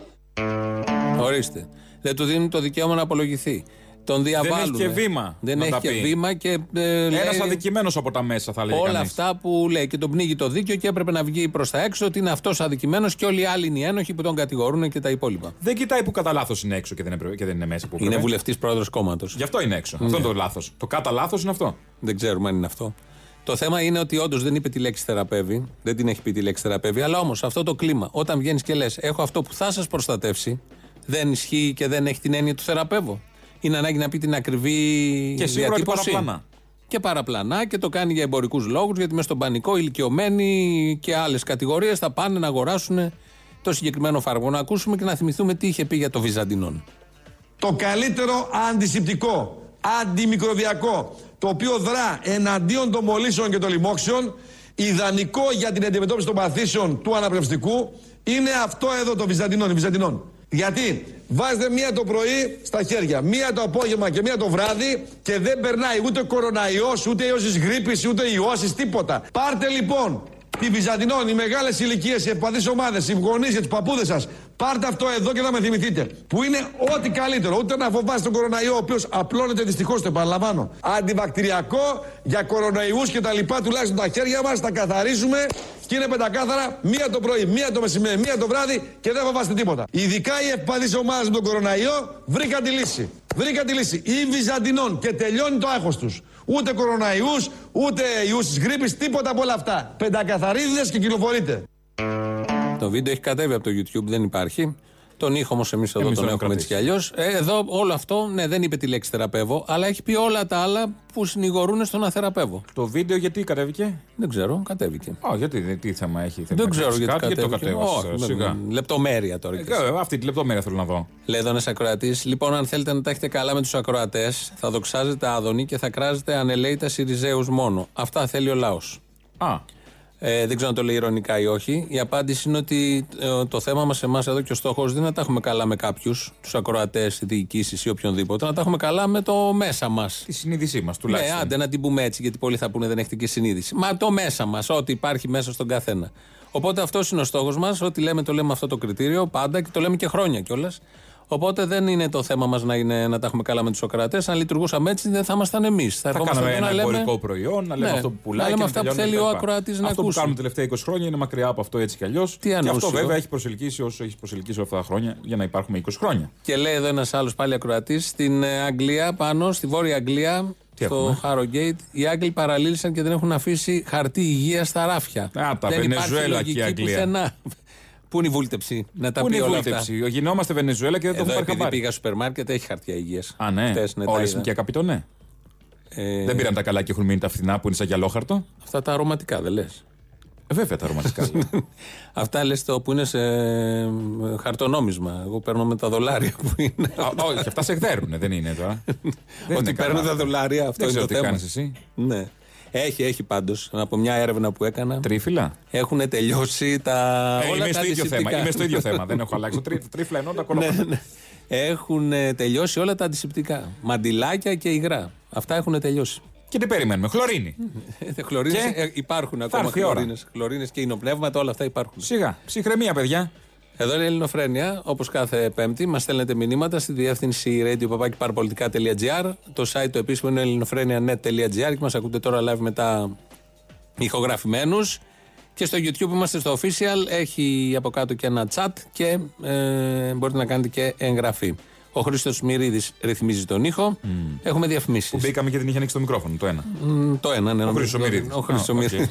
Ορίστε. Δεν του δίνουν το δικαίωμα να απολογηθεί. Τον διαβάλλουν. έχει και βήμα Δεν να έχει τα και πει. βήμα και. Ε, Ένας λέει αδικημένος από τα μέσα, θα λέει όλα κανείς. αυτά που λέει και τον πνίγει το δίκαιο και έπρεπε να βγει προς τα έξω ότι είναι αυτός αδικημένος και όλοι οι άλλοι είναι οι ένοχοι που τον κατηγορούν και τα υπόλοιπα. Δεν κοιτάει που κατά λάθος είναι έξω και δεν, έπρεπε- και δεν είναι μέσα που Είναι έπρεπε. βουλευτής πρόεδρος κόμματος. Γι' αυτό είναι έξω. Αυτό είναι το λάθος. Το κατά λάθος είναι αυτό. Δεν ξέρουμε αν είναι αυτό. Το θέμα είναι ότι όντως δεν είπε τη λέξη θεραπεύει. Δεν την έχει πει τη λέξη θεραπεύει. Αλλά όμως αυτό το κλίμα, όταν βγαίνεις και λες: Έχω αυτό που θα σας προστατεύσει, δεν ισχύει και δεν έχει την έννοια του θεραπεύω. Είναι ανάγκη να πει την ακριβή Και σίγουρα και διατύπωση. παραπλανά. Και παραπλανά και το κάνει για εμπορικούς λόγους, γιατί μες στον πανικό ηλικιωμένοι και άλλες κατηγορίες θα πάνε να αγοράσουν το συγκεκριμένο φάρμακο. Να ακούσουμε και να θυμηθούμε τι είχε πει για το Βυζαντινόν. το καλύτερο αντισηπτικό, αντιμικροβιακό, το οποίο δρά εναντίον των μολύσεων και των λοιμόξεων, ιδανικό για την αντιμετώπιση των παθήσεων του αναπνευστικού, είναι αυτό εδώ το βυζαντινόν, η βυζαντινόν. Γιατί βάζετε μία το πρωί στα χέρια, μία το απόγευμα και μία το βράδυ και δεν περνάει ούτε κοροναϊός, ούτε ιός της γρήπης, ούτε ιώσεις, τίποτα. Πάρτε λοιπόν τη Βυζαντινόν, οι μεγάλες ηλικίες, οι ευπαθείς ομάδες, οι γονείς και τους παππούδες σας. Πάρτε αυτό εδώ και να με θυμηθείτε. Που είναι ό,τι καλύτερο. Ούτε να φοβάστε τον κοροναϊό, ο οποίος απλώνεται δυστυχώς, το επαναλαμβάνω. Αντιβακτηριακό για κοροναϊούς και τα λοιπά, τουλάχιστον τα χέρια μας, τα καθαρίζουμε και είναι πεντακάθαρα μία το πρωί, μία το μεσημέρι, μία το βράδυ και δεν φοβάστε τίποτα. Ειδικά οι ευπαθείς ομάδες με τον κοροναϊό βρήκαν τη λύση. Βρήκαν τη λύση. Ή Βυζαντινών και τελειώνει το άγχος τους. Ούτε κοροναϊούς, ούτε ιούς της γρήπης, τίποτα από όλα αυτά. Πεντακαθαρίδες και κυκλοφορείτε. Το βίντεο έχει κατέβει από το YouTube, δεν υπάρχει. Τον ήχο όμως εμείς εδώ Εμείς τον τον έχουμε έτσι κι αλλιώς. Ε, εδώ όλο αυτό, ναι, δεν είπε τη λέξη θεραπεύω, αλλά έχει πει όλα τα άλλα που συνηγορούν στο να θεραπεύω. Το βίντεο γιατί κατέβηκε; Δεν ξέρω, κατέβηκε. Α, γιατί, δεν- τι θέμα έχει. θέλει δεν να ξέρω κρύψει γιατί κάτι, κατέβηκε. το κατέβασε. Όχι, σιγά. με- Λεπτομέρεια τώρα. Ε, και εσύ. ε, Αυτή τη λεπτομέρεια θέλω να δω. Λέει εδώ ένας ακροατής. Λοιπόν, αν θέλετε να τα έχετε καλά με τους ακροατές, θα δοξάζετε άδωνη και θα κράζετε ανελαίητα Σιριζέους μόνο. Αυτά θέλει ο λαός. Α, Ε, δεν ξέρω αν το λέει ηρωνικά ή όχι. Η απάντηση είναι ότι ε, το θέμα μας εμάς εδώ και ο στόχος δεν είναι να τα έχουμε καλά με κάποιους, τους ακροατές, διοικήσεις ή οποιονδήποτε, να τα έχουμε καλά με το μέσα μας. τη συνείδησή μας Ναι, τουλάχιστον. άντε να την πούμε έτσι, γιατί πολλοί θα πούνε δεν έχετε και συνείδηση. Μα το μέσα μας, ό,τι υπάρχει μέσα στον καθένα. Οπότε αυτός είναι ο στόχος μας. Ό,τι λέμε, το λέμε αυτό το κριτήριο πάντα και το λέμε και χρόνια κιόλας. Οπότε δεν είναι το θέμα μας να, είναι, να τα έχουμε καλά με τους ακροατέ. Αν λειτουργούσαμε έτσι, δεν θα ήμασταν εμείς. Θα, Θα ερχόμασταν κάναμε εδώ ένα να λέμε- εμπορικό προϊόν, να λέμε Ναι, αυτό που πουλάει. να λέμε και αυτά που τελειώνει θέλει ο κτλ. ακροατής να Αυτό ακούσει. που κάνουμε τα τελευταία 20 χρόνια είναι μακριά από αυτό έτσι κι αλλιώς. Και αυτό ανούσιο. βέβαια έχει προσελκύσει όσο έχει προσελκύσει όλα αυτά τα χρόνια για να υπάρχουμε 20 χρόνια. Και λέει εδώ ένας άλλος πάλι ακροατής, στην ε, Αγγλία, πάνω στη Βόρεια Αγγλία, Τι στο έχουμε; Harrogate, οι Άγγλοι παραλύλησαν και δεν έχουν αφήσει χαρτί υγείας στα ράφια. Α, τα δεν υπάρχει Βενεζουέλα και η λογική Αγγλία. πουθενά. Πού είναι η βούλτεψη; Να τα Πού πει είναι η όλα αυτά. βούλτεψη; Γινόμαστε Βενεζουέλα και δεν το Εδώ έχουμε πάρει επειδή χαμπάρι. πήγα στο σούπερ μάρκετ έχει χαρτιά υγείας. Α, ναι. Χτες, τα Όλε είδα. και καπιτονέ. Ε, Δεν πήραν τα καλά και έχουν μείνει τα φθηνά που είναι σαν γυαλόχαρτο. Αυτά τα αρωματικά δεν λες. Ε, βέβαια τα αρωματικά. Αυτά λες το που είναι σε ε, χαρτονόμισμα. Εγώ παίρνω με τα δολάρια που είναι. Α, Όχι, αυτά σε εκδέρουν, δεν είναι τώρα. Δεν Ότι είναι παίρνω καλά. τα δολάρια, αυτό Δεν είναι ξέρω το τι θέμα. κάνεις εσύ. Ναι. Έχει, έχει πάντως. Από μια έρευνα που έκανα. Τρίφυλλα. Έχουν τελειώσει τα. Ε, όλα είμαι τα στο ίδιο αντισηπτικά. θέμα. Είμαι στο ίδιο θέμα. Δεν έχω αλλάξει. Το τρί- τρίφυλλα εννοώ τα ναι, κολόφα. ναι. Έχουν ε, τελειώσει όλα τα αντισηπτικά. Μαντιλάκια και υγρά. Αυτά έχουν τελειώσει. Και τι περιμένουμε. Χλωρίνη. Ε, Χλωρίνες, Και; ε, υπάρχουν ακόμα έρθει η ώρα. χλωρίνες. Χλωρίνες και υνοπνεύματα, όλα αυτά υπάρχουν. Σιγά. Ψυχραιμία, παιδιά. Εδώ είναι η Ελληνοφρένεια, όπως κάθε Πέμπτη. Μας στέλνετε μηνύματα στη διεύθυνση radio.parapolitica.gr. Το site το επίσημο είναι ελληνοφρένια.net.gr και μας ακούτε τώρα live μετά ηχογραφημένους. Και στο YouTube είμαστε στο official. Έχει από κάτω και ένα chat και ε, μπορείτε να κάνετε και εγγραφή. Ο Χρήστος Μυρίδης ρυθμίζει τον ήχο. Έχουμε διαφημίσεις. Που μπήκαμε και την είχε ανοίξει το μικρόφωνο. Το ένα. Το ένα, ναι, Ο νομίζω. Χρυσομυρίδη. Ο Χρυσομυρίδης.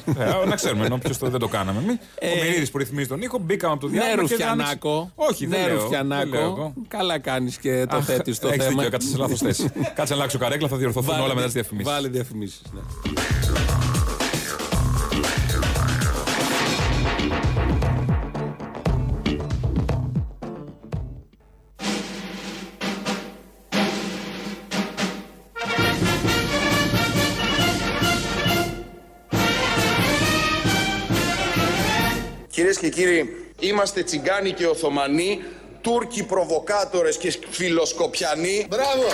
Να ξέρουμε, ενώ ποιο το δεν το κάναμε εμείς. Ο Μυρίδης που ρυθμίζει τον ήχο, μπήκαμε από το Ναι, διάλογο. και δεν άνοιξε- Ρουφιανάκο. Όχι, δεν ναι, λέω. δεν λέω Ρουφιανάκο. εγώ. Καλά κάνεις και το θέτεις στο Έχεις θέμα. δίκιο, κάτσε σε λάθος θέση. Κάτσε να αλλάξω καρέκλα, θα διορθωθούν όλα μετά τις διαφημίσεις. Βάλε διαφημίσεις. Ναι. Κύριοι, είμαστε τσιγκάνοι και Οθωμανοί, Τούρκοι προβοκάτορες και φιλοσκοπιανοί. Μπράβο!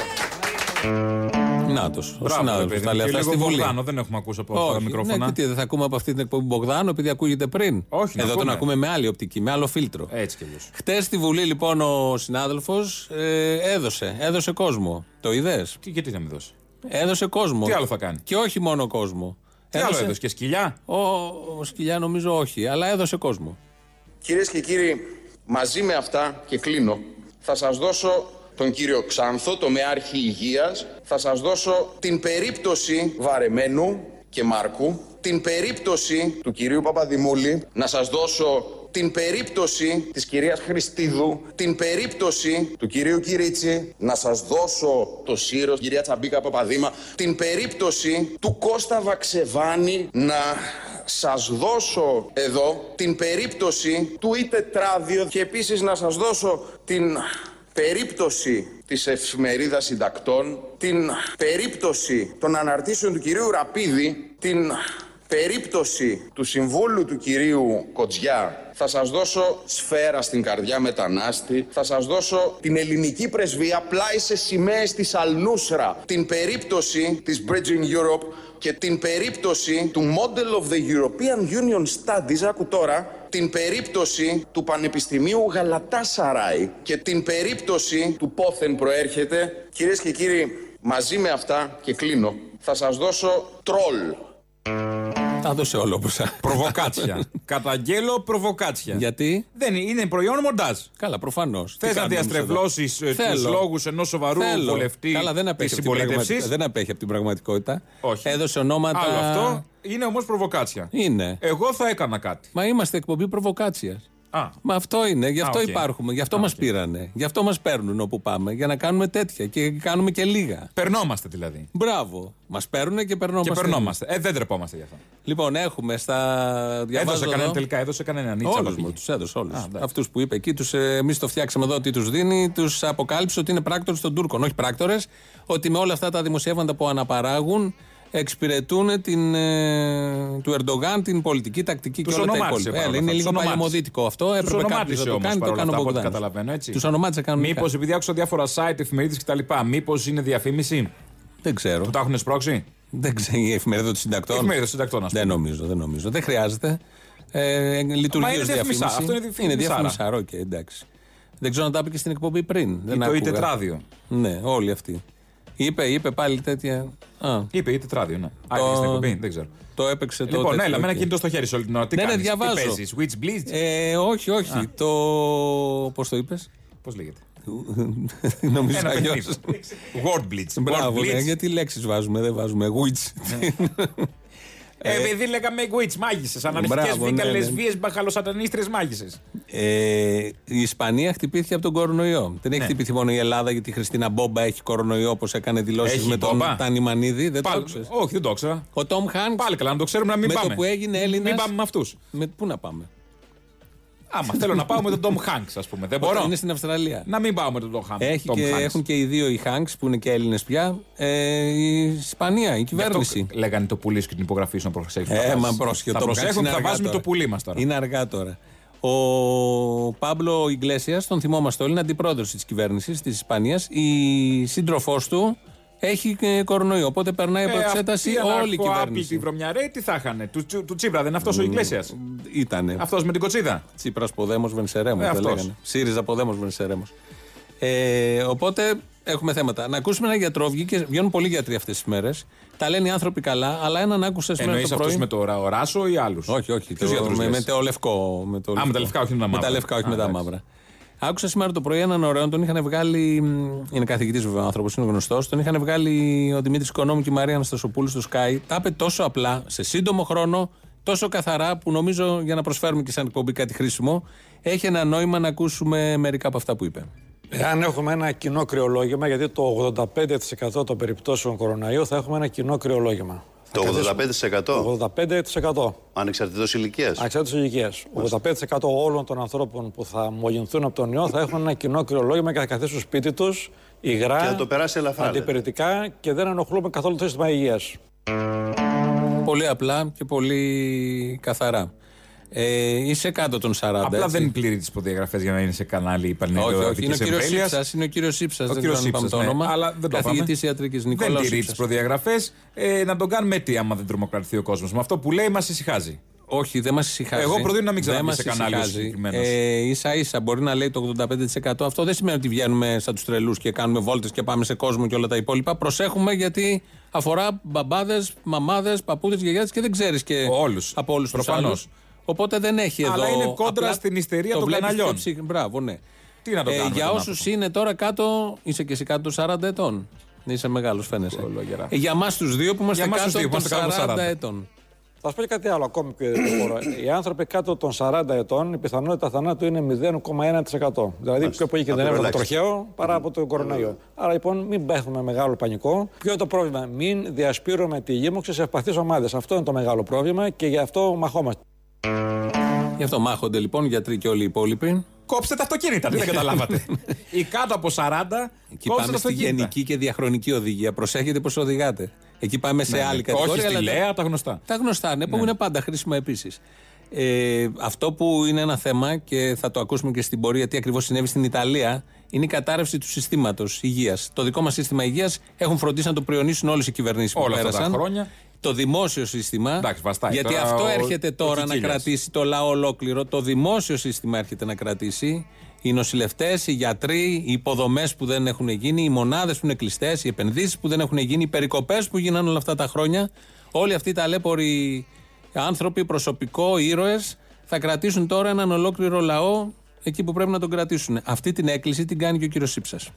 Νάτος. Ο Μπράβο, συνάδελφος παιδί τα μου. λέει Και αυτά στη λίγο Βουλή. Μπογδάνο, δεν έχουμε ακούσει από αυτά τα Όχι, μικρόφωνα. ναι, και τι, δεν θα ακούμε από αυτή την εκπομπή Μπογδάνο επειδή ακούγεται πριν. Όχι, να Εδώ τον ακούμε. ακούμε με άλλη οπτική, με άλλο φίλτρο. Έτσι κι αλλιώς. Χτες στη Βουλή λοιπόν ο συνάδελφος ε, έδωσε, έδωσε κόσμο. Το είδες; Γιατί να μην δώσει; Έδωσε κόσμο. Τι άλλο θα κάνει; Και όχι μόνο κόσμο. Τι άλλο έδωσε και σκυλιά; Ο, ο Σκυλιά νομίζω όχι, αλλά έδωσε κόσμο. Κυρίες και κύριοι, μαζί με αυτά και κλείνω, θα σας δώσω τον κύριο Ξάνθο, το Μεάρχη Υγείας, θα σας δώσω την περίπτωση Βαρεμένου και Μάρκου, την περίπτωση του κυρίου Παπαδημούλη, να σας δώσω την περίπτωση της κυρίας Χριστίδου, την περίπτωση του κυρίου Κυρίτσι, να σας δώσω το σύρος, κυρία Τσαμπίκα Παπαδήμα, την περίπτωση του Κώστα Βαξεβάνη να σας δώσω εδώ την περίπτωση του ή τετράδιο και επίσης να σας δώσω την περίπτωση της εφημερίδας συντακτών, την περίπτωση των αναρτήσεων του κυρίου Ραπίδη, την περίπτωση του συμβούλου του κυρίου Κοτζιά. Θα σας δώσω σφαίρα στην καρδιά μετανάστη, θα σας δώσω την ελληνική πρεσβεία πλάι σε σημαίες της Αλνούσρα, την περίπτωση της Bridging Europe και την περίπτωση του Model of the European Union Studies, άκου τώρα, την περίπτωση του Πανεπιστημίου Γαλατάσαράι και την περίπτωση του πόθεν προέρχεται. Κυρίες και κύριοι, μαζί με αυτά και κλείνω, θα σας δώσω τρόλ. Τα έδωσε όλο όπω. Προβοκάτσια. Καταγγέλω προβοκάτσια. Γιατί; Δεν είναι, είναι προϊόν μοντάζ. Καλά, προφανώς. Θες να διαστρεβλώσεις τους λόγους ενός σοβαρού Θέλω. βουλευτή Καλά, δεν απέχει, από την πραγματικότητα. δεν απέχει από την πραγματικότητα. Όχι. Έδωσε ονόματα. Άλλο αυτό είναι όμως προβοκάτσια. Είναι. Εγώ θα έκανα κάτι. Μα είμαστε εκπομπή προβοκάτσιας. Α. Μα αυτό είναι, γι' αυτό Α, οκ. υπάρχουμε, γι' αυτό Α, μας οκ. πήρανε. Γι' αυτό μας παίρνουν όπου πάμε, για να κάνουμε τέτοια και κάνουμε και λίγα. Παιρνόμαστε δηλαδή. Μπράβο. Μας παίρνουν και παιρνόμαστε. Και παιρνόμαστε. Ε, δεν ντρεπόμαστε γι' αυτό. Λοιπόν, έχουμε στα. Διαβάζω Έδωσε κανένα εδώ. τελικά, έδωσε κανένα νίτσα. Όλους μου, τους έδωσε όλους. Αυτούς που είπε εκεί, τους, ε, εμείς το φτιάξαμε εδώ τι τους δίνει, τους αποκάλυψε ότι είναι πράκτορες των Τούρκων. Όχι πράκτορες, ότι με όλα αυτά τα δημοσιεύματα που αναπαράγουν εξυπηρετούν την, ε, του Ερντογάν την πολιτική τακτική Τους και όλα τα ονομάτισε υπόλοιπα. παρόλα Έλα, είναι αυτά, λίγο τους ονομάτισε. παλαιομοδίτικο αυτό. Έπρεπε κάποιος να ονομάτισε το όμως κάνει, το παρόλα κάνει ο αυτά, από ό,τι Μπογδάνης. καταλαβαίνω, έτσι. Τους ονομάτισε κανονικά. Μήπως επειδή άκουσα διάφορα site, εφημερίδες κτλ. Μήπως είναι διαφήμιση; Δεν ξέρω. που τα έχουν σπρώξει; Δεν ξέρω. Η εφημερίδα των συντακτών. Η εφημερίδα των συντακτών, ας Δεν πούμε. νομίζω, δεν νομίζω. Δεν χρειάζεται. Ε, λειτουργεί Μα είναι ως διαφημισά. διαφήμιση. Αυτό είναι Είναι διαφημισάρα. διαφημισάρα, οκ, εντάξει. Δεν ξέρω αν τα είπε και στην εκπομπή πριν. Δεν το ή άκουγα. τετράδιο. Ναι, όλοι αυτοί. Είπε, είπε πάλι τέτοια. Α, Είπε ή τετράδιο, ναι. Α, Το- και στην εκπομπή, δεν ξέρω. το έπαιξε το. Λοιπόν, τέτοιο, έλα, με ένα οκ. κινητό στο χέρι σου όλη την ώρα. Τι Ναι, ναι, κάνεις, διαβάζω. Τι παίζεις, Witch Bleach. Ε, όχι, όχι. Το. Πώς το είπες; Πώς λέγεται; Νομίζω Ένα αλλιώς. παιχνίδι. Word Blitz. Μπράβο, Word ναι, Blitz. γιατί λέξεις βάζουμε, δεν βάζουμε. Witch. Ε, Επειδή λέγαμε witch, μάγισσες. Αναρχικές Μπράβο, Wicca, ναι, ναι. λεσβίες, μπαχαλοσατανίστρε μάγισσες. Ε, η Ισπανία χτυπήθηκε από τον κορονοϊό. Δεν έχει Ναι. χτυπηθεί μόνο η Ελλάδα γιατί η Χριστίνα Μπόμπα έχει κορονοϊό όπως έκανε δηλώσεις Έχει με τον Μπόμπα; Τανιμανίδη. Δεν το Πάλι- ξέρεις. Όχι, δεν το ήξερα. Ο Τόμ Χάνκς. Πάλι καλά, να το ξέρουμε να μην με πάμε. το που έγινε Έλληνας. Μην πάμε με αυτούς. Με... Πού να πάμε; Άμα θέλω να πάω με τον Tom Hanks, ας πούμε. Δεν μπορώ. Είναι στην Αυστραλία. Να μην πάω με τον Tom Hanks. Έχει Tom και, Hanks. έχουν και οι δύο οι Χάνκ που είναι και Έλληνες πια. Ε, η Ισπανία, η Γι' κυβέρνηση. αυτό λέγανε το πουλί σου και την υπογραφή σου να προσέξουν. Ε, μα πρόσχε. Θα το προσέχουν, θα βάζουμε το πουλί μας τώρα. Είναι αργά τώρα. Ο Πάμπλο Ιγκλέσιας, τον θυμόμαστε όλοι, είναι αντιπρόεδρος της κυβέρνησης της Ισπανίας. Η σύντροφός του έχει ε, κορονοϊό. Οπότε περνάει από εξέταση όλη η Τη κυβέρνηση. βρωμιαρέ, τι θα είχαν. Του, του, του Τσίπρα, δεν είναι αυτός ο Ιγκλέσιας; Ήτανε. Αυτός με την κοτσίδα; Τσίπρας Ποδέμος Βενσερέμος. Ε, δεν αυτός. λέγανε. ΣΥΡΙΖΑ Ποδέμος Βενσερέμος. Ε, οπότε έχουμε θέματα. Να ακούσουμε έναν γιατρό. Βγήκε, βγαίνουν πολλοί γιατροί αυτές τις μέρες. Τα λένε οι άνθρωποι καλά, αλλά έναν άκουσα σήμερα Εννοείς το πρωί. αυτού με το ρα- ράσο ή άλλους; Όχι, όχι. Ποιους Το, γιατρούς με, λες; με το λευκό. Με το Α, με τα λευκά, όχι με τα Με μαύρα. τα λευκά, όχι Α, με τα εντάξει. μαύρα. Άκουσα σήμερα το πρωί έναν ωραίο, τον είχαν βγάλει. μ, Είναι καθηγητής βέβαια ο άνθρωπος, είναι γνωστός. Τον είχαν βγάλει ο Δημήτρης Οικονόμου και η Μαρία Αναστασοπούλου στο Sky. Τα είπε τόσο απλά, σε σύντομο χρόνο, τόσο καθαρά, που νομίζω για να προσφέρουμε και σαν εκπομπή κάτι χρήσιμο, έχει ένα νόημα να ακούσουμε μερικά από αυτά που είπε. Εάν έχουμε ένα κοινό κρυολόγημα, γιατί το 85% των περιπτώσεων κοροναϊού θα έχουμε ένα κοινό κρυολόγημα. Το 85%? 85%. Ανεξαρτήτως ηλικίας. Ανεξάρτητο ηλικίας. 85% όλων των ανθρώπων που θα μολυνθούν από τον ιό θα έχουν ένα κοινό κρυολόγημα και θα καθίσουν στο σπίτι τους υγρά, Και θα το περάσει ελαφρά, λέτε. αντιπηρετικά και δεν ενοχλούμε καθόλου το σύστημα υγείας. Πολύ απλά και πολύ καθαρά. Ε, είσαι κάτω των 40. Απλά έτσι. δεν πληρεί τις προδιαγραφές για να είναι σε κανάλι πανελληνικό. Όχι, όχι. Είναι ο κύριος Σύψας. Είναι ο κύριος Σύψας. Ο Δεν κύριος ξέρω αν είπαμε Σύψας, το ναι. όνομα. Αλλά δεν το είπαμε. Καθηγητή ιατρικής Δεν Νικόλαος τηρεί τις Σύψας. προδιαγραφές. Ε, να τον κάνουμε τι άμα δεν τρομοκρατηθεί ο κόσμος. Με αυτό που λέει μας ησυχάζει. Όχι, δεν μας ησυχάζει. Εγώ προτείνω να μην Δεν ξαναμπεί μας σε κανάλι ο ησυχάζει. συγκεκριμένος. Ε, σα ίσα μπορεί να λέει το 85%. Αυτό δεν σημαίνει ότι βγαίνουμε σαν τους τρελούς και κάνουμε βόλτες και πάμε σε κόσμο και όλα τα υπόλοιπα. Προσέχουμε γιατί αφορά μπαμπάδες, μαμάδες, παππούδες, γιαγιάδες και δεν ξέρεις και Όλους. από όλους τους Προφανώς. άλλους. Οπότε δεν έχει Αλλά εδώ. είναι κόντρα στην ιστερία το των βλέπεις καναλιών. στο ψυχ- Μπράβο, ναι. Τι να το Ε, κάνουμε για τον όσους είναι τώρα κάτω, είσαι και εσύ κάτω των 40 ετών. Είσαι μεγάλος, φαίνεσαι. Κολογερά. Ε, για εμά τους δύο που είμαστε Για εμάς τους κάτω δύο που των είμαστε κάτω 40 από 40. ετών. Θα σα πω και κάτι άλλο ακόμη πιο ειδικό. Οι άνθρωποι κάτω των 40 ετών, η πιθανότητα θανάτου είναι 0,1%. Δηλαδή πιο πολύ κινδυνεύει από το τροχαίο παρά από το κορονοϊό. Άρα λοιπόν μην πέφτουμε μεγάλο πανικό. Ποιο είναι το πρόβλημα, μην διασπείρουμε τη γύμωξη σε ευπαθεί ομάδες. Αυτό είναι το μεγάλο πρόβλημα και γι' αυτό μαχόμαστε. Γι' αυτό μάχονται λοιπόν γιατροί και όλοι οι υπόλοιποι. Κόψτε τα αυτοκίνητα, δεν καταλάβατε. Ή κάτω από 40, Εκεί κόψτε πάμε τα στη αυτοκίνητα. γενική και διαχρονική οδηγία. Προσέχετε πώς οδηγάτε. Εκεί πάμε σε Ναι, άλλη ναι. κατηγορία. Όχι στη αλλά- Λέα, τα γνωστά. Τα γνωστά, ναι, που είναι πάντα χρήσιμα επίσης. Ε, αυτό που είναι ένα θέμα και θα το ακούσουμε και στην πορεία τι ακριβώς συνέβη στην Ιταλία είναι η κατάρρευση του συστήματος υγείας. Το δικό μας σύστημα υγείας έχουν φροντίσει να το πριονίσουν όλες οι κυβερνήσεις που Όλα αυτά τα πέρασαν. χρόνια. Το δημόσιο σύστημα. Εντάξει, βαστάει. γιατί Τώρα αυτό ο- έρχεται ο τώρα να Κικίλιας. κρατήσει το λαό ολόκληρο. Το δημόσιο σύστημα έρχεται να κρατήσει. Οι νοσηλευτές, οι γιατροί, οι υποδομές που δεν έχουν γίνει, οι μονάδες που είναι κλειστές, οι επενδύσεις που δεν έχουν γίνει, οι περικοπές που γίνανε όλα αυτά τα χρόνια. Όλοι αυτοί οι ταλέποροι άνθρωποι, προσωπικό, ήρωες, θα κρατήσουν τώρα έναν ολόκληρο λαό εκεί που πρέπει να τον κρατήσουν. Αυτή την έκκληση την κάνει και ο κύριος Σύψας.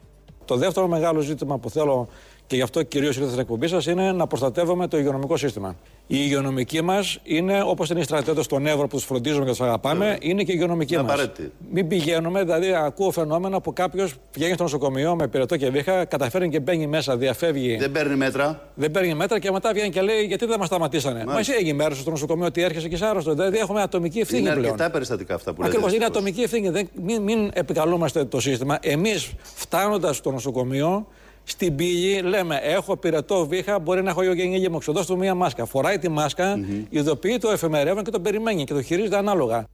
Το δεύτερο μεγάλο ζήτημα που θέλω και γι' αυτό κυρίως ήρθα στην εκπομπή σας είναι να προστατεύουμε το υγειονομικό σύστημα. Οι υγειονομικοί μας είναι όπως είναι οι στρατιώτες στον Εύρο που τους φροντίζουμε και τους αγαπάμε, είναι και οι υγειονομικοί Είναι μας. απαραίτητοι. Μην πηγαίνουμε, δηλαδή ακούω φαινόμενα που κάποιος πηγαίνει στο νοσοκομείο με πυρετό και βήχα, καταφέρνει και μπαίνει μέσα, διαφεύγει. Δεν παίρνει μέτρα. Δεν παίρνει μέτρα και μετά βγαίνει και λέει γιατί δεν μας σταματήσανε; Μα εσύ έγινε μέρος στο νοσοκομείο ότι έρχεσαι και είσαι άρρωστος. Δηλαδή έχουμε ατομική ευθύνη Είναι πλέον. αρκετά περιστατικά αυτά που λέτε. Ακριβώς, είναι δυστυχώς. ατομική ευθύνη. Δεν, μην, μην επικαλούμαστε το σύστημα. Εμείς, φτάνοντας στο νοσοκομείο, στην πύλη λέμε: Έχω πυρετό βήχα, μπορεί να έχω ιογενή λοίμωξη. Δώστε του μία μάσκα. Φοράει τη μάσκα, ειδοποιεί το εφημερεύον και το περιμένει και το χειρίζεται ανάλογα.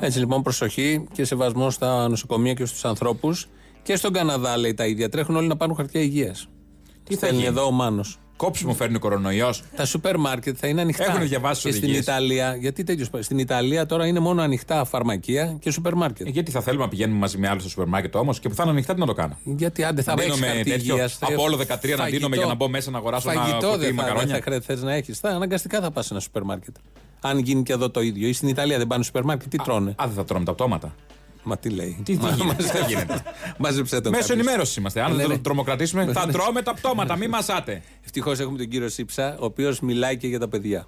Έτσι λοιπόν, προσοχή και σεβασμό στα νοσοκομεία και στους ανθρώπους. Και στον Καναδά λέει τα ίδια. Τρέχουν όλοι να πάρουν χαρτιά υγείας. Τι θα θα γίνει; εδώ ο Μάνος; Κόψιμο φέρνει ο κορονοϊός. Τα σούπερ μάρκετ θα είναι ανοιχτά. Έχουν διαβάσει και τις στην οδηγίες. Ιταλία. Γιατί τέτοιο Στην Ιταλία τώρα είναι μόνο ανοιχτά φαρμακεία και σούπερ μάρκετ. Ε, γιατί θα θέλουμε να πηγαίνουμε μαζί με άλλους στο σούπερ μάρκετ όμως και που θα είναι ανοιχτά τι να το κάνω; Γιατί άντε θα Να έχεις δίνουμε χαρτί τέτοιο υγείας, θα- από όλο 13 να φαγητό. δίνουμε για να μπω μέσα να αγοράσω ένα Φαγητό ποτήρι δεν θα, μακαρόνια. δεν θα χρειάζεται θες να έχεις. Θα αναγκαστικά θα πας σε ένα σούπερ μάρκετ. Αν γίνει και εδώ το ίδιο. Ή στην Ιταλία δεν πάνε στο σούπερ μάρκετ, τι τρώνε; Α, δεν θα τρώμε τα πτώματα. Μα τι λέει. Τι, τι Μα- γίνεται, μαζε- τι γίνεται; Μάζεψε τον Μέσω κάποιος. ενημέρωσης είμαστε. Αν Ναι, δεν ναι. το τρομοκρατήσουμε, θα τρώμε τα πτώματα. Μην μασάτε. Ευτυχώς έχουμε τον κύριο Σύψα, ο οποίος μιλάει και για τα παιδιά.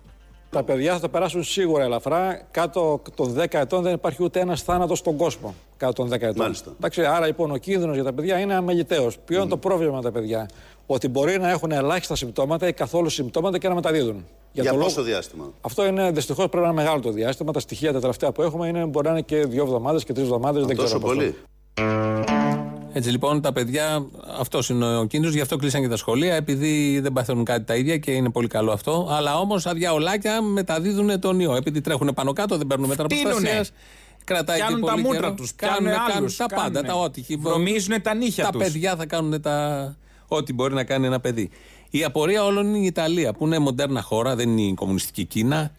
Τα παιδιά θα το περάσουν σίγουρα ελαφρά. Κάτω των 10 ετών δεν υπάρχει ούτε ένας θάνατος στον κόσμο. Κάτω των 10 ετών. Μάλιστα. Εντάξει, άρα λοιπόν ο κίνδυνος για τα παιδιά είναι αμεληταίος. Ποιο είναι το πρόβλημα με τα παιδιά, Ότι μπορεί να έχουν ελάχιστα συμπτώματα ή καθόλου συμπτώματα και να μεταδίδουν. Για το πόσο διάστημα; Αυτό είναι δυστυχώς πρέπει να είναι μεγάλο το διάστημα. Τα στοιχεία τα τελευταία που έχουμε είναι, μπορεί να είναι και δύο εβδομάδες και τρεις εβδομάδες. Δεν Τόσο ξέρω πόσο. πολύ. Έτσι λοιπόν τα παιδιά, αυτός είναι ο κίνδυνος, γι' αυτό κλείσαν και τα σχολεία, επειδή δεν παθαίνουν κάτι τα ίδια και είναι πολύ καλό αυτό. Αλλά όμως αδιαολάκια μεταδίδουν τον ιό. Επειδή τρέχουν πάνω κάτω, δεν παίρνουν μέτρα Στείνουνε. προστασίας. Κρατάει Πιάνουν και τα πολύ μούτρα καιρό. τους, Κάνουν, πιάνουν κάνουν άλλους, τα πάντα, κάνουνε. τα ό,τι. Βρωμίζουνε τα νύχια Τα τους. παιδιά θα κάνουν τα. Ό,τι μπορεί να κάνει ένα παιδί. Η απορία όλων είναι η Ιταλία, που είναι μοντέρνα χώρα, δεν είναι η κομμουνιστική Κίνα.